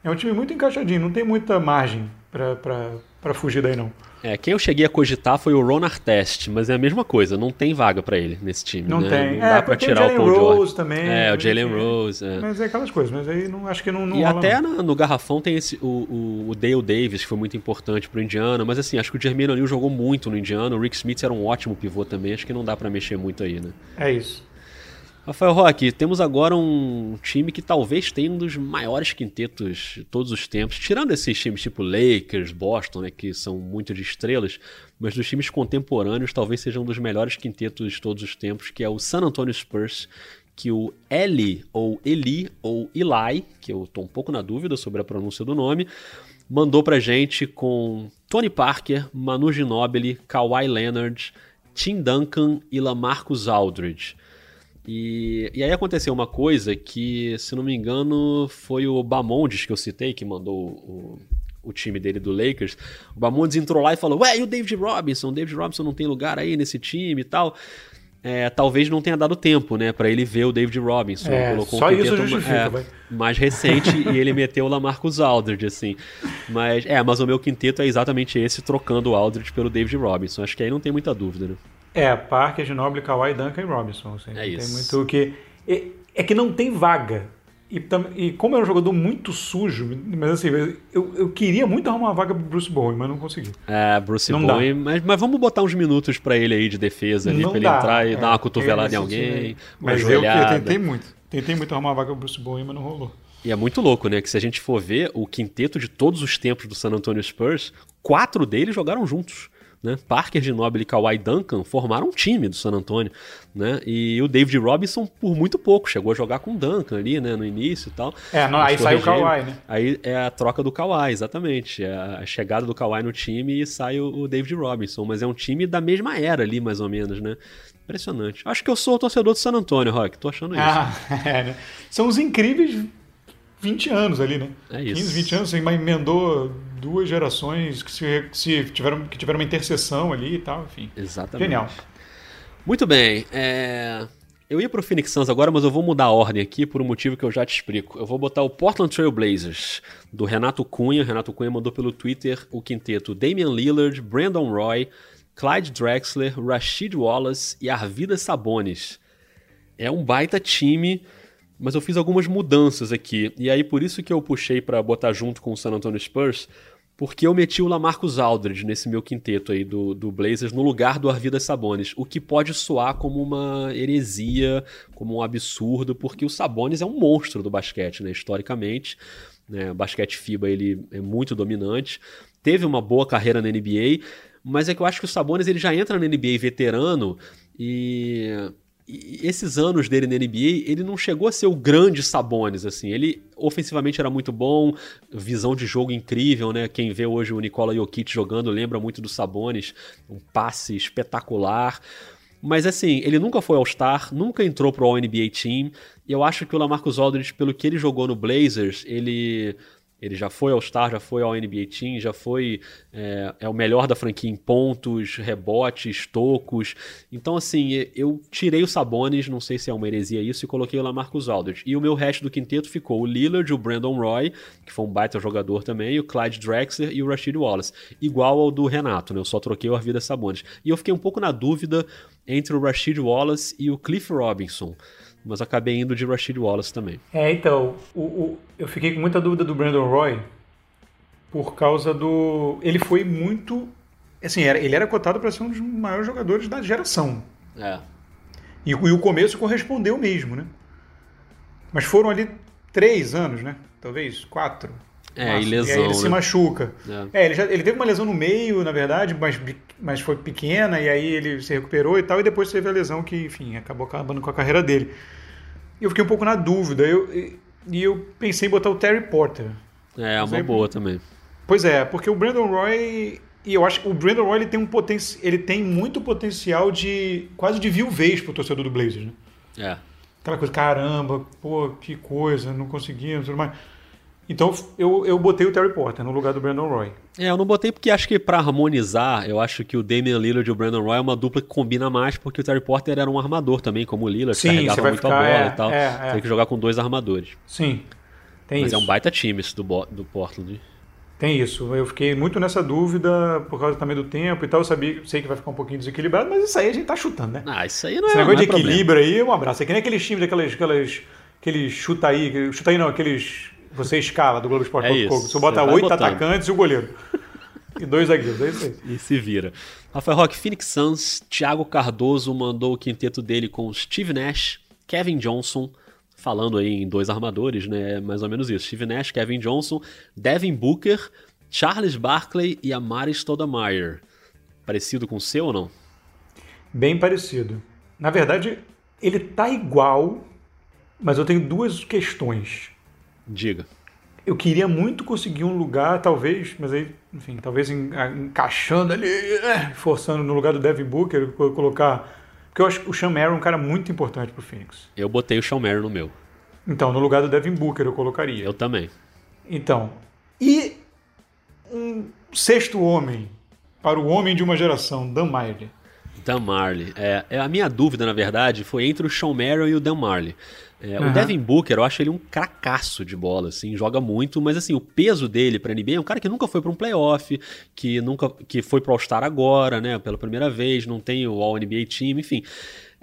É um time muito encaixadinho, não tem muita margem para fugir daí, não. É, quem eu cheguei a cogitar foi o Ron Artest, mas é a mesma coisa, não tem vaga para ele nesse time. Não né? tem. Não dá é, pra tirar o, Paul Rose George. também. É, o Jalen Rose. É. Mas é aquelas coisas, mas aí não, acho que não, não E até no, no Garrafão tem esse, o, o, o, Dale Davis, que foi muito importante pro Indiana, mas assim, acho que o Jermaine O'Neal jogou muito no Indiana, o Rick Smith era um ótimo pivô também, acho que não dá para mexer muito aí, né? É isso. Rafael Roque, temos agora um time que talvez tenha um dos maiores quintetos de todos os tempos, tirando esses times tipo Lakers, Boston, né, que são muito de estrelas, mas dos times contemporâneos talvez seja um dos melhores quintetos de todos os tempos, que é o San Antonio Spurs, que o Eli, ou Eli, ou Eli, que eu estou um pouco na dúvida sobre a pronúncia do nome, mandou pra gente com Tony Parker, Manu Ginobili, Kawhi Leonard, Tim Duncan e Lamarcus Aldridge. E, e aí aconteceu uma coisa que, se não me engano, foi o Bamondes que eu citei, que mandou o, o time dele do Lakers. O Bamondes entrou lá e falou: Ué, e o David Robinson? O David Robinson não tem lugar aí nesse time e tal. É, talvez não tenha dado tempo, né, para ele ver o David Robinson. É, Colocou só um isso justifica, é, mais recente e ele meteu o Lamarcus Aldridge, assim. Mas é, mas o meu quinteto é exatamente esse, trocando o Aldridge pelo David Robinson. Acho que aí não tem muita dúvida, né? É, Parker, Ginobili, Kawhi, Duncan e Robinson. Assim, é isso. Tem muito que... É, é, que não tem vaga. E, e, como é um jogador muito sujo, mas assim, eu, eu queria muito arrumar uma vaga pro Bruce Bowen, mas não consegui. É, Bruce não Bowen, mas, mas vamos botar uns minutos para ele aí de defesa ali, não pra ele dá, entrar e é, dar uma cotovelada em alguém, uma mas joelhada. eu, eu tentei muito. Tentei muito arrumar uma vaga pro Bruce Bowen, mas não rolou. E é muito louco, né? Que se a gente for ver o quinteto de todos os tempos do San Antonio Spurs, quatro deles jogaram juntos. Né? Parker, Ginobili e Kawhi Duncan formaram um time do San Antonio, né? E o David Robinson por muito pouco chegou a jogar com o Duncan ali, né, no início e tal. É, não, aí sai o Kawhi, né? Aí é a troca do Kawhi, exatamente, é a chegada do Kawhi no time e sai o, o David Robinson, mas é um time da mesma era ali, mais ou menos, né? Impressionante. Acho que eu sou o torcedor do San Antonio, Rock. Tô achando isso. Ah, é, né? São os incríveis 20 anos ali, né? É isso. 15, 20 anos, você emendou duas gerações que, se, se tiveram, que tiveram uma interseção ali e tal, enfim. Exatamente. Genial. Muito bem. É... Eu ia pro Phoenix Suns agora, mas eu vou mudar a ordem aqui por um motivo que eu já te explico. Eu vou botar o Portland Trail Blazers, do Renato Cunha. Renato Cunha mandou pelo Twitter o quinteto Damian Lillard, Brandon Roy, Clyde Drexler, Rashid Wallace e Arvidas Sabonis. É um baita time mas eu fiz algumas mudanças aqui. E aí por isso que eu puxei para botar junto com o San Antonio Spurs, porque eu meti o Lamarcus Aldridge nesse meu quinteto aí do, do Blazers no lugar do Arvidas Sabonis, o que pode soar como uma heresia, como um absurdo, porque o Sabonis é um monstro do basquete, né, historicamente. Né, o basquete FIBA ele é muito dominante, teve uma boa carreira na NBA, mas é que eu acho que o Sabonis ele já entra na NBA veterano e e esses anos dele na NBA, ele não chegou a ser o grande Sabonis, assim. Ele ofensivamente era muito bom, visão de jogo incrível, né? Quem vê hoje o Nikola Jokic jogando lembra muito do Sabonis, um passe espetacular. Mas assim, ele nunca foi All-Star, nunca entrou pro All-NBA Team. E eu acho que o Lamarcus Aldridge, pelo que ele jogou no Blazers, ele ele já foi ao Star, já foi ao NBA Team, já foi. É, é, o melhor da franquia em pontos, rebotes, tocos. Então, assim, eu tirei o Sabonis, não sei se é uma heresia isso, e coloquei o Lamarcus Aldridge. E o meu resto do quinteto ficou o Lillard, o Brandon Roy, que foi um baita jogador também, o Clyde Drexler e o Rashid Wallace. Igual ao do Renato, né? Eu só troquei o Arvida Sabonis. E eu fiquei um pouco na dúvida entre o Rashid Wallace e o Cliff Robinson mas acabei indo de Rashid Wallace também. É, então, o, o, eu fiquei com muita dúvida do Brandon Roy por causa do. Ele foi muito. Assim, era, ele era cotado para ser um dos maiores jogadores da geração. É. E, e, o começo correspondeu mesmo, né? Mas foram ali três anos, né? Talvez quatro. É, e lesão. E aí ele né? se machuca. É, é ele, já, ele teve uma lesão no meio, na verdade, mas, mas foi pequena, e aí ele se recuperou e tal, e depois teve a lesão que, enfim, acabou acabando com a carreira dele. E eu fiquei um pouco na dúvida, eu, e, e eu pensei em botar o Terry Porter. É, é uma aí, boa também. Pois é, porque o Brandon Roy. E eu acho que o Brandon Roy ele tem, um poten ele tem muito potencial de. quase de viuvez pro torcedor do Blazers, né? É. Aquela coisa, caramba, pô, que coisa, não conseguimos, tudo mais. Então eu, eu botei o Terry Porter no lugar do Brandon Roy. É, eu não botei porque acho que para harmonizar, eu acho que o Damian Lillard e o Brandon Roy é uma dupla que combina mais, porque o Terry Porter era um armador também, como o Lillard, Sim, carregava muito ficar, a bola é, e tal. É, é. Tem que jogar com dois armadores. Sim. Tem Mas isso. é um baita time esse do, do Portland. Tem isso. Eu fiquei muito nessa dúvida por causa também do tempo e tal. Eu sabia, sei que vai ficar um pouquinho desequilibrado, mas isso aí a gente tá chutando, né? Ah, isso aí não Esse é negócio não é de equilíbrio problema. aí, um abraço. É que nem aqueles times, aqueles, aqueles, aqueles chuta aí, chuta aí não, aqueles você escala do Globo Esporte. É Você bota oito atacantes e o goleiro. E dois zagueiros, é isso aí. E se vira. Rafael Roque, Phoenix Suns, Thiago Cardoso mandou o quinteto dele com Steve Nash, Kevin Johnson, falando aí em dois armadores, né? Mais ou menos isso. Steve Nash, Kevin Johnson, Devin Booker, Charles Barkley e Amari Stoudemire. Parecido com o seu ou não? Bem parecido. Na verdade, ele tá igual, mas eu tenho duas questões. Diga. Eu queria muito conseguir um lugar, talvez, mas aí, enfim, talvez encaixando ali, é, forçando no lugar do Devin Booker, colocar. Porque eu acho que o Sean Merrill é um cara muito importante pro Phoenix. Eu botei o Sean Merrill no meu. Então, no lugar do Devin Booker eu colocaria. Eu também. Então, e um sexto homem para o homem de uma geração, Dan Marley. Dan Marley. É, é, a minha dúvida, na verdade, foi entre o Sean Merrill e o Dan Marley. É, uhum. O Devin Booker, eu acho ele um cracaço de bola, assim, joga muito, mas assim, o peso dele pra NBA é um cara que nunca foi para um playoff, que nunca que foi pro All-Star agora, né, pela primeira vez, não tem o All-NBA Team, enfim.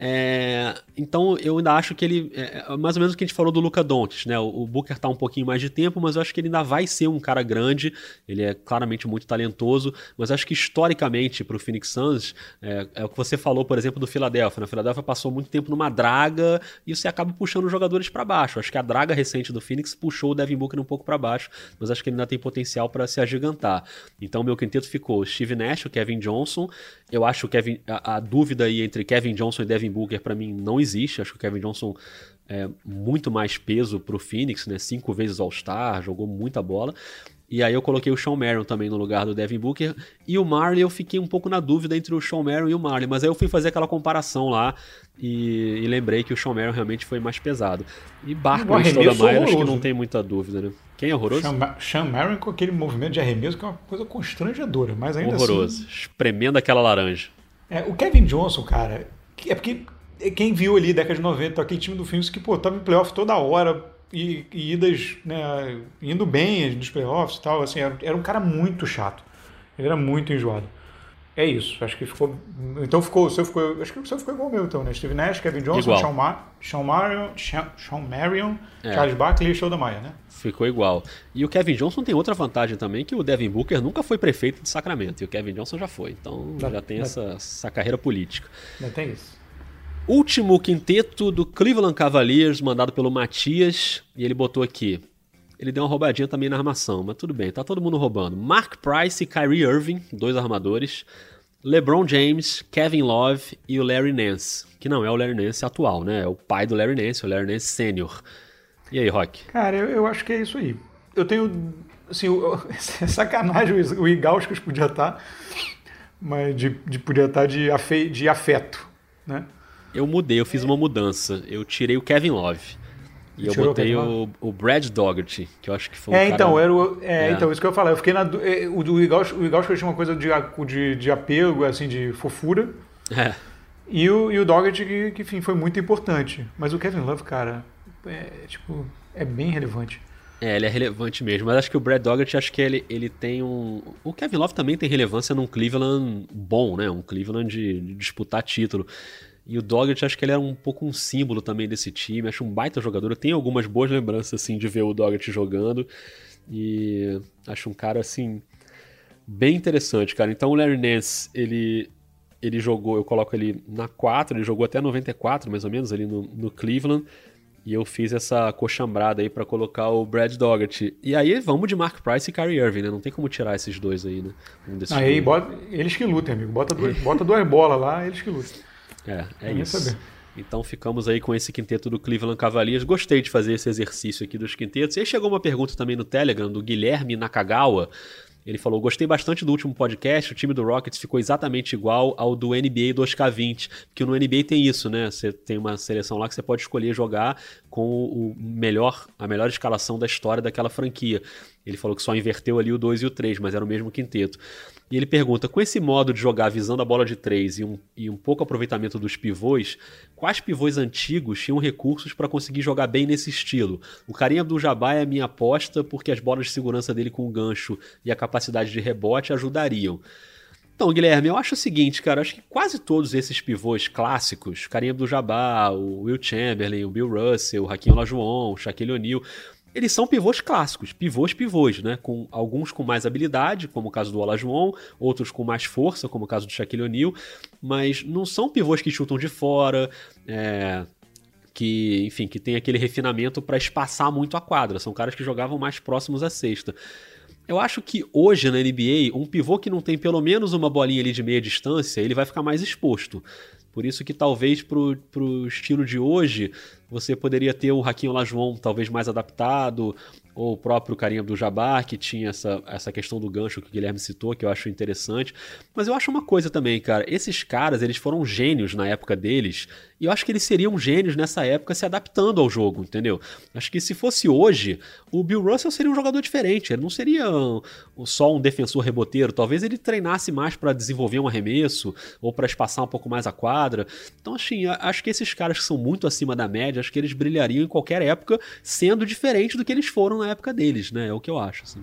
É, então eu ainda acho que ele. É, é, mais ou menos o que a gente falou do Luca Doncic, né? O, o Booker tá um pouquinho mais de tempo, mas eu acho que ele ainda vai ser um cara grande. Ele é claramente muito talentoso, mas acho que historicamente para o Phoenix Suns, é, é, o que você falou, por exemplo, do Philadelphia. Na né? Philadelphia passou muito tempo numa draga e você acaba puxando os jogadores para baixo. Acho que a draga recente do Phoenix puxou o Devin Booker um pouco para baixo, mas acho que ele ainda tem potencial para se agigantar. Então meu quinteto ficou Steve Nash, o Kevin Johnson. Eu acho que a, a dúvida aí entre Kevin Johnson e Devin Booker para mim não existe. Acho que o Kevin Johnson é muito mais peso pro Phoenix, né? Cinco vezes All-Star, jogou muita bola. E aí eu coloquei o Sean Marion também no lugar do Devin Booker. E o Marley eu fiquei um pouco na dúvida entre o Sean Marion e o Marley. Mas aí eu fui fazer aquela comparação lá e, e lembrei que o Sean Marion realmente foi mais pesado. E Barkley e Stoudemire acho que não tem muita dúvida, né? Quem é horroroso? Sean, Marion com aquele movimento de arremesso que é uma coisa constrangedora, mas ainda horroroso. assim... Espremendo aquela laranja. É, o Kevin Johnson, cara, é porque quem viu ali, década de 90, aquele time do Phoenix que, pô, tava em playoff toda hora e, e idas, né, indo bem nos playoffs e tal, assim, era, era, um cara muito chato. Ele era muito enjoado. É isso. Acho que ficou. Então ficou. O seu ficou. Acho que o seu ficou igual ao meu, então, né? Steve Nash, Kevin Johnson, Sean, Ma, Sean Marion, Sean, Sean Marion é. Charles Barkley e Show da Maia, né? Ficou igual. E o Kevin Johnson tem outra vantagem também, que o Devin Booker nunca foi prefeito de Sacramento. E o Kevin Johnson já foi. Então já, já tem já, essa, essa carreira política. Já tem isso. Último quinteto do Cleveland Cavaliers, mandado pelo Matias. E ele botou aqui. Ele deu uma roubadinha também na armação, mas tudo bem, tá todo mundo roubando. Mark Price e Kyrie Irving, dois armadores. LeBron James, Kevin Love e o Larry Nance, que não é o Larry Nance atual, né? É o pai do Larry Nance, o Larry Nance Sênior. E aí, Rock? Cara, eu, eu, acho que é isso aí. Eu tenho. Assim, é sacanagem o Igauskas podia estar, mas de, de podia estar de, afe, de afeto, né? Eu mudei, eu fiz uma mudança. Eu tirei o Kevin Love. E eu botei o, o, Brad Dougherty, que eu acho que foi é, então, era o, é, é, então, isso que eu ia falar. Eu fiquei na. É, o do Igaucho, tinha uma coisa de, de, de apego, assim, de fofura. É. E o, e o Doggett, que, que, enfim, foi muito importante. Mas o Kevin Love, cara, é, tipo, é bem relevante. É, ele é relevante mesmo, mas acho que o Brad Doggett, acho que ele, ele tem um... O Kevin Love também tem relevância num Cleveland bom, né? Um Cleveland de, de disputar título. E o Doggett, acho que ele era um pouco um símbolo também desse time. Acho um baita jogador. Eu tenho algumas boas lembranças, assim, de ver o Doggett jogando. E acho um cara, assim, bem interessante, cara. Então o Larry Nance, ele, ele jogou, eu coloco ele na 4, ele jogou até 94, mais ou menos, ali no, no Cleveland. E eu fiz essa coxambrada aí para colocar o Brad Doggett. E aí vamos de Mark Price e Kyrie Irving, né? Não tem como tirar esses dois aí, né? Um aí, bota, eles que lutem, amigo. Bota, duas, bota duas bolas lá, eles que lutem. É, é isso. Saber. Então ficamos aí com esse quinteto do Cleveland Cavaliers. Gostei de fazer esse exercício aqui dos quintetos. E aí chegou uma pergunta também no Telegram do Guilherme Nakagawa. Ele falou: Gostei bastante do último podcast. O time do Rockets ficou exatamente igual ao do NBA 2K20. Porque no NBA tem isso, né? Você tem uma seleção lá que você pode escolher jogar com o melhor, a melhor escalação da história daquela franquia. Ele falou que só inverteu ali o 2 e o 3, mas era o mesmo quinteto. E ele pergunta: com esse modo de jogar visando a bola de 3 e um, e um pouco aproveitamento dos pivôs, quais pivôs antigos tinham recursos para conseguir jogar bem nesse estilo? O Karim Abdul-Jabbar é a minha aposta porque as bolas de segurança dele com o gancho e a capacidade de rebote ajudariam. Então, Guilherme, eu acho o seguinte, cara, acho que quase todos esses pivôs clássicos, Karim Abdul-Jabbar, o Will Chamberlain, o Bill Russell, o Hakim Olajuwon, o Shaquille O'Neal, eles são pivôs clássicos, pivôs pivôs, né? Com alguns com mais habilidade, como o caso do Olajuwon, outros com mais força, como o caso do Shaquille O'Neal, mas não são pivôs que chutam de fora, é, que, enfim, que tem aquele refinamento para espaçar muito a quadra. São caras que jogavam mais próximos à cesta. Eu acho que hoje na NBA, um pivô que não tem pelo menos uma bolinha ali de meia distância, ele vai ficar mais exposto. Por isso que talvez pro, pro estilo de hoje, você poderia ter o Raquinho Lajoão talvez mais adaptado, ou o próprio Carinha do Jabbar, que tinha essa, essa questão do gancho que o Guilherme citou, que eu acho interessante. Mas eu acho uma coisa também, cara, esses caras, eles foram gênios na época deles, e eu acho que eles seriam gênios nessa época se adaptando ao jogo, entendeu? Acho que se fosse hoje, o Bill Russell seria um jogador diferente, ele não seria só um defensor reboteiro, talvez ele treinasse mais para desenvolver um arremesso, ou para espaçar um pouco mais a quadra. Então, assim, acho que esses caras que são muito acima da média, acho que eles brilhariam em qualquer época, sendo diferente do que eles foram na época deles, né? É o que eu acho. Assim.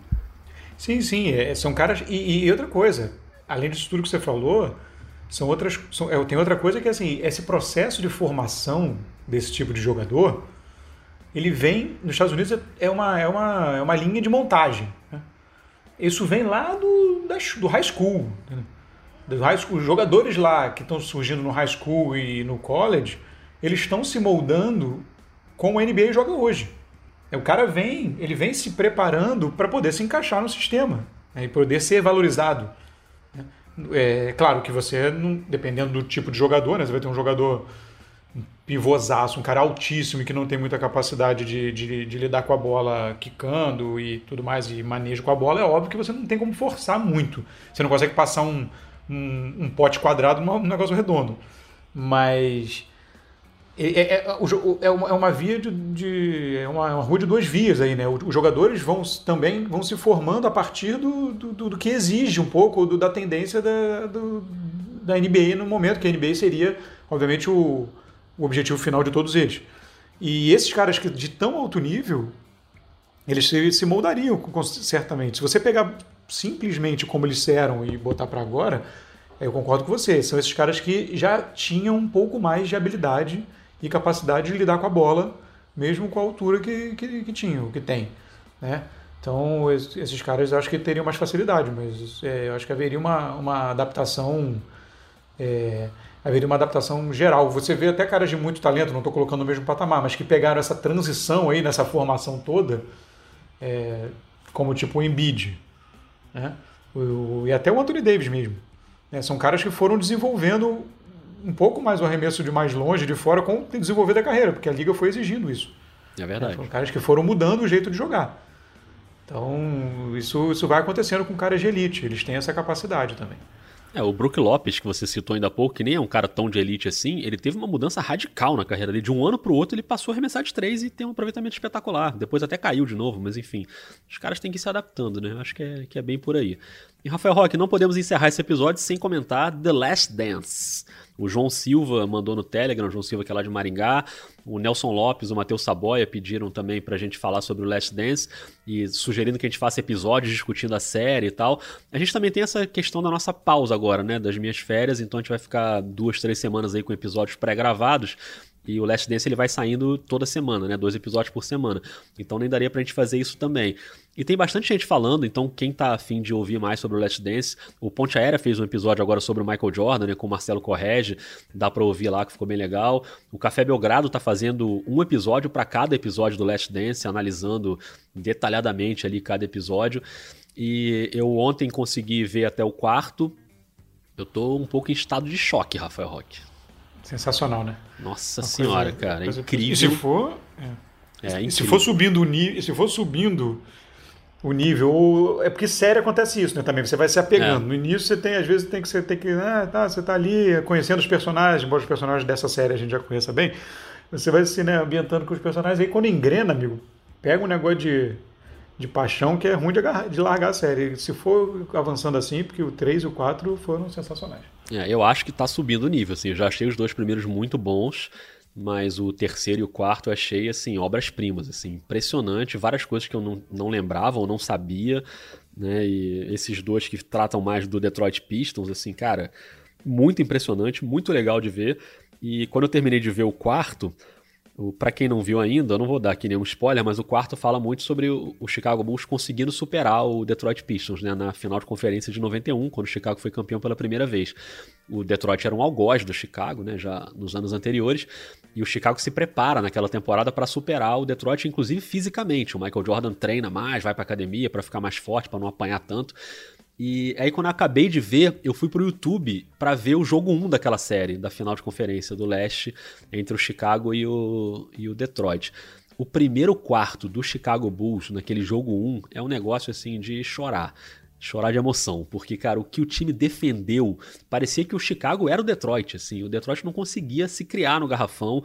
Sim, sim. É, são caras. E, e, outra coisa, além disso tudo que você falou, são outras. São, é, tem outra coisa que assim, esse processo de formação desse tipo de jogador, ele vem. Nos Estados Unidos é uma, é uma, é uma linha de montagem. Né? Isso vem lá do, da, do high school. Né? High school. Os jogadores lá que estão surgindo no high school e no college, eles estão se moldando como a NBA joga hoje. O cara vem, ele vem se preparando para poder se encaixar no sistema né, e poder ser valorizado. É claro que você, dependendo do tipo de jogador, né, você vai ter um jogador pivôzaço, um cara altíssimo e que não tem muita capacidade de, de, de, lidar com a bola quicando e tudo mais, e manejo com a bola, é óbvio que você não tem como forçar muito. Você não consegue passar um, um, um pote quadrado num negócio redondo. Mas é, é, é, é, uma, é uma via de, de é uma, uma, rua de duas vias aí, né? Os jogadores vão também vão se formando a partir do, do, do que exige um pouco do, da tendência da, do, da NBA no momento, que a NBA seria, obviamente, o, o objetivo final de todos eles. E esses caras que de tão alto nível, eles se, se moldariam certamente. Se você pegar simplesmente como eles eram e botar para agora, Eu concordo com você. São esses caras que já tinham um pouco mais de habilidade e capacidade de lidar com a bola, mesmo com a altura que, que, que tinham, que tem. Né? Então, esses caras eu acho que teriam mais facilidade, mas é, eu acho que haveria uma, uma adaptação. É, haveria uma adaptação geral. Você vê até caras de muito talento, não estou colocando no mesmo patamar, mas que pegaram essa transição aí, nessa formação toda, é, como tipo o Embiid, né? o, e até o Anthony Davis mesmo. Né? São caras que foram desenvolvendo um pouco mais o arremesso de mais longe, de fora, com o desenvolver da carreira, porque a liga foi exigindo isso. É verdade. São caras que foram mudando o jeito de jogar. Então, isso, isso vai acontecendo com caras de elite, eles têm essa capacidade também. É, o Brook Lopes, que você citou ainda há pouco, que nem é um cara tão de elite assim, ele teve uma mudança radical na carreira dele. De um ano para o outro, ele passou a arremessar de três e tem um aproveitamento espetacular. Depois até caiu de novo, mas enfim. Os caras têm que ir se adaptando, né? Acho que é, que é bem por aí. E Rafael Roque, não podemos encerrar esse episódio sem comentar The Last Dance. O João Silva mandou no Telegram, o João Silva que é lá de Maringá, o Nelson Lopes, o Matheus Saboia pediram também pra gente falar sobre o Last Dance e sugerindo que a gente faça episódios discutindo a série e tal. A gente também tem essa questão da nossa pausa agora, né, das minhas férias, então a gente vai ficar duas, três semanas aí com episódios pré-gravados. E o Last Dance ele vai saindo toda semana, né? Dois episódios por semana. Então nem daria pra gente fazer isso também. E tem bastante gente falando, então quem tá afim de ouvir mais sobre o Last Dance, o Ponte Aérea fez um episódio agora sobre o Michael Jordan, né? Com o Marcelo Correge. Dá pra ouvir lá que ficou bem legal. O Café Belgrado tá fazendo um episódio para cada episódio do Last Dance, analisando detalhadamente ali cada episódio. E eu ontem consegui ver até o quarto. Eu tô um pouco em estado de choque, Rafael Roque. Sensacional, né? Nossa Uma senhora, coisa, cara, coisa incrível. E se for, é. É, se for subindo o nível, se for subindo o nível, é porque série acontece isso, né? Também você vai se apegando. É. No início você tem, às vezes tem que você tem que, ah, tá, você tá ali conhecendo os personagens, embora os personagens dessa série a gente já conheça bem. Você vai se né, ambientando com os personagens aí quando engrena, amigo, pega um negócio de de paixão que é ruim de, agarrar, de largar a série. Se for avançando assim, porque o 3 e o 4 foram sensacionais. É, eu acho que tá subindo o nível, assim, eu já achei os dois primeiros muito bons, mas o terceiro e o quarto eu achei, assim, obras-primas, assim, impressionante, várias coisas que eu não, não lembrava ou não sabia, né, e esses dois que tratam mais do Detroit Pistons, assim, cara, muito impressionante, muito legal de ver, e quando eu terminei de ver o quarto, para quem não viu ainda, eu não vou dar aqui nenhum spoiler, mas o quarto fala muito sobre o, Chicago Bulls conseguindo superar o Detroit Pistons, né, na final de conferência de 91, quando o Chicago foi campeão pela primeira vez. O Detroit era um algoz do Chicago, né, já nos anos anteriores, e o Chicago se prepara naquela temporada para superar o Detroit, inclusive fisicamente. O Michael Jordan treina mais, vai para academia para ficar mais forte, para não apanhar tanto. E aí, quando eu acabei de ver, eu fui pro YouTube para ver o jogo 1 daquela série, da final de conferência do leste, entre o Chicago e o, e o Detroit. O primeiro quarto do Chicago Bulls, naquele jogo 1, é um negócio assim de chorar. Chorar de emoção, porque, cara, o que o time defendeu, parecia que o Chicago era o Detroit, assim, o Detroit não conseguia se criar no garrafão,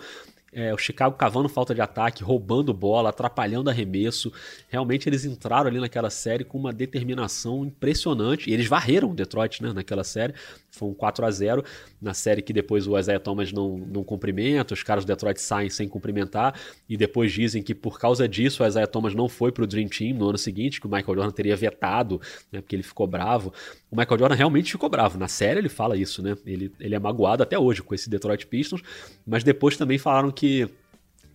é, o Chicago cavando falta de ataque, roubando bola, atrapalhando arremesso. Realmente eles entraram ali naquela série com uma determinação impressionante. E eles varreram o Detroit né, naquela série. Foi um 4 a 0 na série que depois o Isaiah Thomas não, não cumprimenta, os caras do Detroit saem sem cumprimentar, e depois dizem que por causa disso o Isaiah Thomas não foi pro Dream Team no ano seguinte, que o Michael Jordan teria vetado, né, porque ele ficou bravo. O Michael Jordan realmente ficou bravo. Na série ele fala isso, né? Ele, ele é magoado até hoje com esse Detroit Pistons, mas depois também falaram que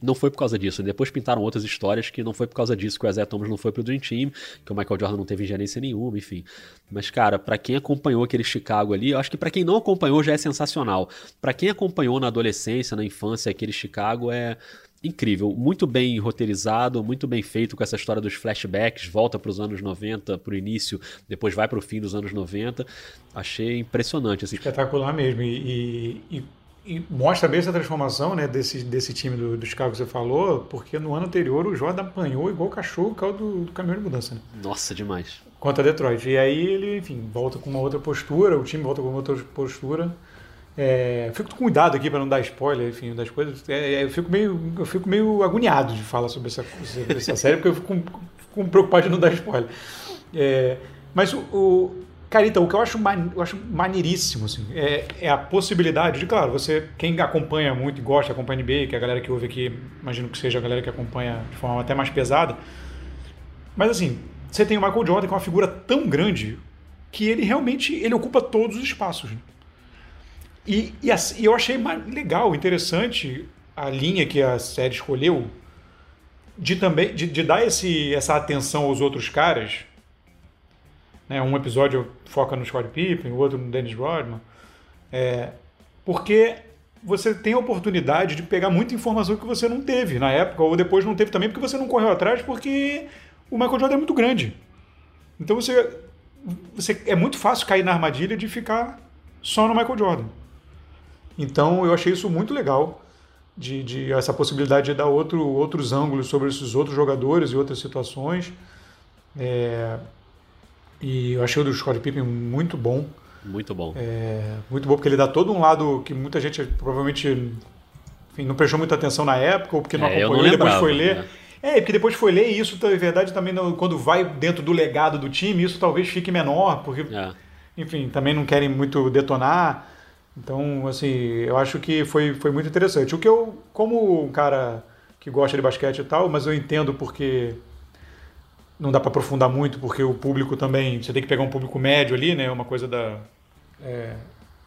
não foi por causa disso. Depois pintaram outras histórias que não foi por causa disso que o Isaiah Thomas não foi pro Dream Team, que o Michael Jordan não teve ingerência nenhuma, enfim. Mas, cara, para quem acompanhou aquele Chicago ali, eu acho que para quem não acompanhou já é sensacional. para quem acompanhou na adolescência, na infância, aquele Chicago é incrível, muito bem roteirizado, muito bem feito com essa história dos flashbacks, volta para os anos 90, para o início, depois vai para o fim dos anos 90. Achei impressionante. Assim. Espetacular mesmo. E, e, e mostra bem essa transformação né, desse, desse time do, do Chicago que você falou, porque no ano anterior o Jordan apanhou igual cachorro por causa do, do caminhão de mudança. Né? Nossa, demais. Contra Detroit. E aí ele, enfim, volta com uma outra postura, o time volta com uma outra postura. É, fico com cuidado aqui para não dar spoiler, enfim, das coisas. É, é, eu, fico meio, eu fico meio agoniado de falar sobre essa, sobre essa série, porque eu fico, fico preocupado de não dar spoiler. É, mas o, o, Carita, o que eu acho, man, eu acho maneiríssimo assim, é, é, a possibilidade de, claro, você, quem acompanha muito e gosta, acompanha NBA, que é a galera que ouve aqui, imagino que seja a galera que acompanha de forma até mais pesada. Mas assim, você tem o Michael Jordan, que é uma figura tão grande, que ele realmente ele ocupa todos os espaços. Né? E, e, e, eu achei legal, interessante a linha que a série escolheu de também de, de dar esse, essa atenção aos outros caras. Né? Um episódio foca no Scott Pippen, o outro no Dennis Rodman. É, porque você tem a oportunidade de pegar muita informação que você não teve na época, ou depois não teve também, porque você não correu atrás, porque o Michael Jordan é muito grande. Então você, você é muito fácil cair na armadilha de ficar só no Michael Jordan. Então eu achei isso muito legal, de, de essa possibilidade de dar outro, outros ângulos sobre esses outros jogadores e outras situações. É, e eu achei o do Scott Pippen muito bom. Muito bom. É, muito bom, porque ele dá todo um lado que muita gente provavelmente enfim, não prestou muita atenção na época, ou porque não é, acompanhou, não lembrava, depois foi ler. Né? É, porque depois foi ler e isso, é verdade, também quando vai dentro do legado do time, isso talvez fique menor, porque, é. enfim, também não querem muito detonar. Então, assim, eu acho que foi, foi muito interessante. O que eu, como um cara que gosta de basquete e tal, mas eu entendo porque não dá para aprofundar muito, porque o público também, você tem que pegar um público médio ali, né? Uma coisa da. É,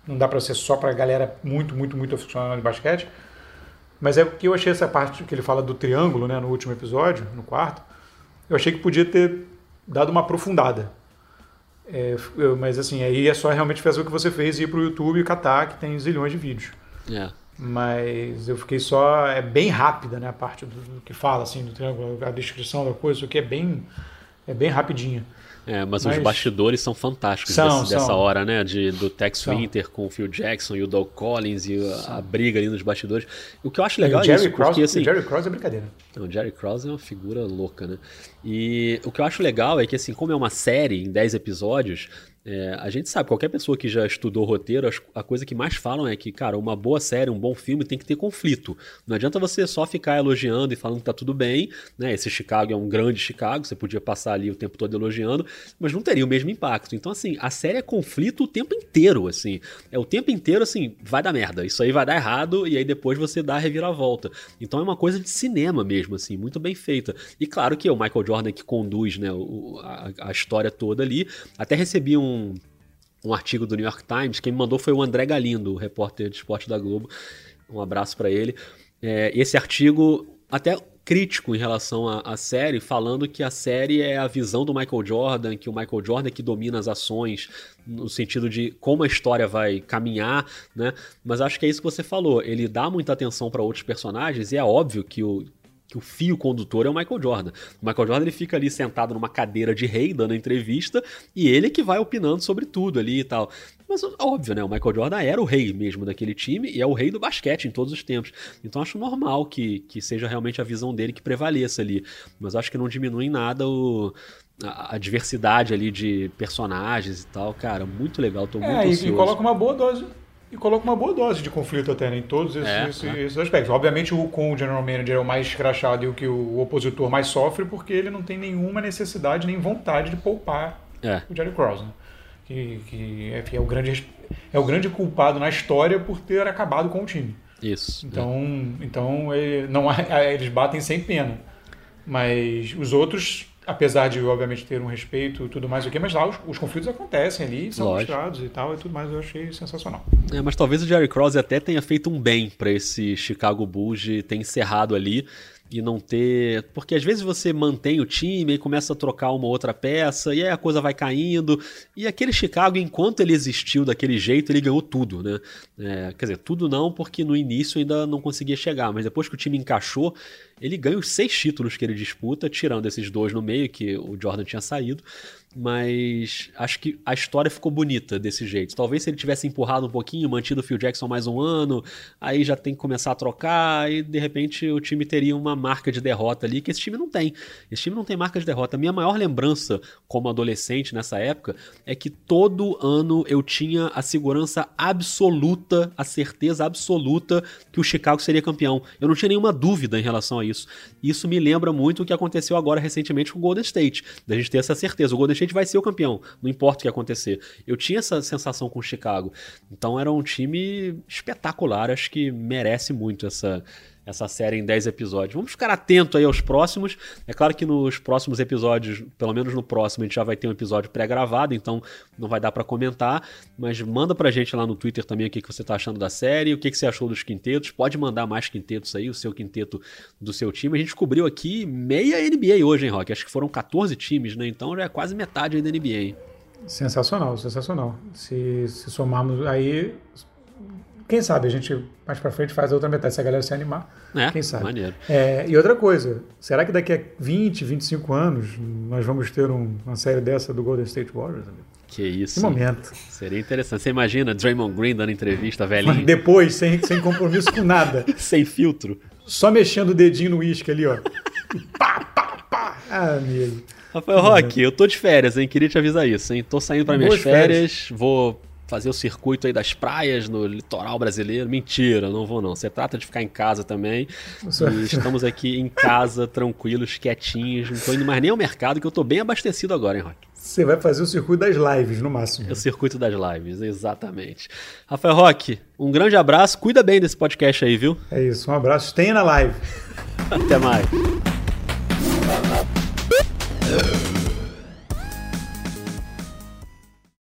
não dá para ser só para galera muito, muito, muito aficionada de basquete. Mas é que eu achei essa parte que ele fala do triângulo, né, no último episódio, no quarto, eu achei que podia ter dado uma aprofundada. É, mas assim, aí é só realmente fazer o que você fez, ir pro YouTube e catar, que tem zilhões de vídeos. É. Mas eu fiquei só. É bem rápida, né? A parte do, do que fala, assim, do triângulo, a descrição da coisa, isso aqui é bem, é bem rapidinha. É, mas, mas, os bastidores são fantásticos são, desse, dessa hora, né? De, do Tex são. Winter com o Phil Jackson e o Doug Collins e a, a briga ali nos bastidores. O que eu acho legal é Jerry isso, Cross, porque assim... O Jerry Cross é brincadeira. Não, o Jerry Cross é uma figura louca, né? E o que eu acho legal é que, assim, como é uma série em 10 episódios, é, a gente sabe, qualquer pessoa que já estudou roteiro, a coisa que mais falam é que, cara, uma boa série, um bom filme tem que ter conflito. Não adianta você só ficar elogiando e falando que tá tudo bem, né? Esse Chicago é um grande Chicago, você podia passar ali o tempo todo elogiando, mas não teria o mesmo impacto. Então, assim, a série é conflito o tempo inteiro, assim. É o tempo inteiro, assim, vai dar merda, isso aí vai dar errado, e aí depois você dá a reviravolta. Então é uma coisa de cinema mesmo, assim, muito bem feita. E claro que é o Michael Jordan que conduz, né, a, a história toda ali. Até recebi um um, um artigo do New York Times. Quem me mandou foi o André Galindo, repórter de esporte da Globo. Um abraço para ele. É, esse artigo, até crítico em relação à, à, série, falando que a série é a visão do Michael Jordan, que o Michael Jordan é que domina as ações, no sentido de como a história vai caminhar, né? Mas acho que é isso que você falou. Ele dá muita atenção para outros personagens e é óbvio que o que o fio condutor é o Michael Jordan. O Michael Jordan ele fica ali sentado numa cadeira de rei dando entrevista e ele que vai opinando sobre tudo ali e tal. Mas óbvio, né? O Michael Jordan era o rei mesmo daquele time e é o rei do basquete em todos os tempos. Então acho normal que, que seja realmente a visão dele que prevaleça ali. Mas acho que não diminui em nada o, a, a, diversidade ali de personagens e tal. Cara, muito legal. Tô muito é, ansioso. E coloca uma boa dose e coloca uma boa dose de conflito até né, em todos esses, é, esses, é. esses, aspectos. Obviamente, o, com o General Manager é o mais escrachado e o que o opositor mais sofre, porque ele não tem nenhuma necessidade nem vontade de poupar é. o Jerry Cross. Né? Que, que enfim, é, o grande, é o grande culpado na história por ter acabado com o time. Isso. Então, é. então ele, não, eles batem sem pena. Mas os outros apesar de, obviamente, ter um respeito e tudo mais o que, mas lá os, os, conflitos acontecem ali, são Lógico. mostrados e tal, e tudo mais, eu achei sensacional. É, mas talvez o Jerry Cross até tenha feito um bem para esse Chicago Bulls de ter encerrado ali e não ter. Porque às vezes você mantém o time e começa a trocar uma outra peça, e aí a coisa vai caindo. E aquele Chicago, enquanto ele existiu daquele jeito, ele ganhou tudo, né? É, quer dizer, tudo não, porque no início ainda não conseguia chegar, mas depois que o time encaixou, ele ganha os seis títulos que ele disputa, tirando esses dois no meio, que o Jordan tinha saído mas acho que a história ficou bonita desse jeito. Talvez se ele tivesse empurrado um pouquinho, mantido o Phil Jackson mais um ano, aí já tem que começar a trocar e de repente o time teria uma marca de derrota ali que esse time não tem. Esse time não tem marca de derrota. A minha maior lembrança como adolescente nessa época é que todo ano eu tinha a segurança absoluta, a certeza absoluta que o Chicago seria campeão. Eu não tinha nenhuma dúvida em relação a isso. Isso me lembra muito o que aconteceu agora recentemente com o Golden State, da gente ter essa certeza. O Golden State vai ser o campeão, não importa o que acontecer. Eu tinha essa sensação com o Chicago. Então era um time espetacular, acho que merece muito essa essa série em 10 episódios. Vamos ficar atento aí aos próximos. É claro que nos próximos episódios, pelo menos no próximo, a gente já vai ter um episódio pré-gravado, então não vai dar para comentar, mas manda pra gente lá no Twitter também o que, que você tá achando da série, o que, que você achou dos quintetos. Pode mandar mais quintetos aí, o seu quinteto do seu time. A gente cobriu aqui meia NBA hoje, hein, Rock? Acho que foram 14 times, né? Então já é quase metade aí da NBA. Sensacional, sensacional. Se, se somarmos aí, quem sabe a gente mais para frente faz a outra metade, se a galera se animar. É, quem sabe. maneiro. É, e outra coisa, será que daqui a 20, 25 anos nós vamos ter um, uma série dessa do Golden State Warriors? Amigo? Que isso. Que momento. Seria interessante. Você imagina Draymond Green dando entrevista, velhinho? Mas depois, sem, sem compromisso com nada. sem filtro. Só mexendo o dedinho no uísque ali, ó. pá, pá, pá. Ah, amigo. Rafael Roque, eu tô de férias, hein? Queria te avisar isso, hein? Tô saindo para minhas férias, férias, vou fazer o circuito aí das praias no litoral brasileiro. Mentira, não vou não. Você trata de ficar em casa também. E estamos aqui em casa, tranquilos, quietinhos. Não tô indo mais nem ao mercado, que eu tô bem abastecido agora, hein, Rock? Você vai fazer o circuito das lives, no máximo. É o circuito das lives, exatamente. Rafael Roque, um grande abraço. Cuida bem desse podcast aí, viu? É isso, um abraço. Tenha na live. Até mais.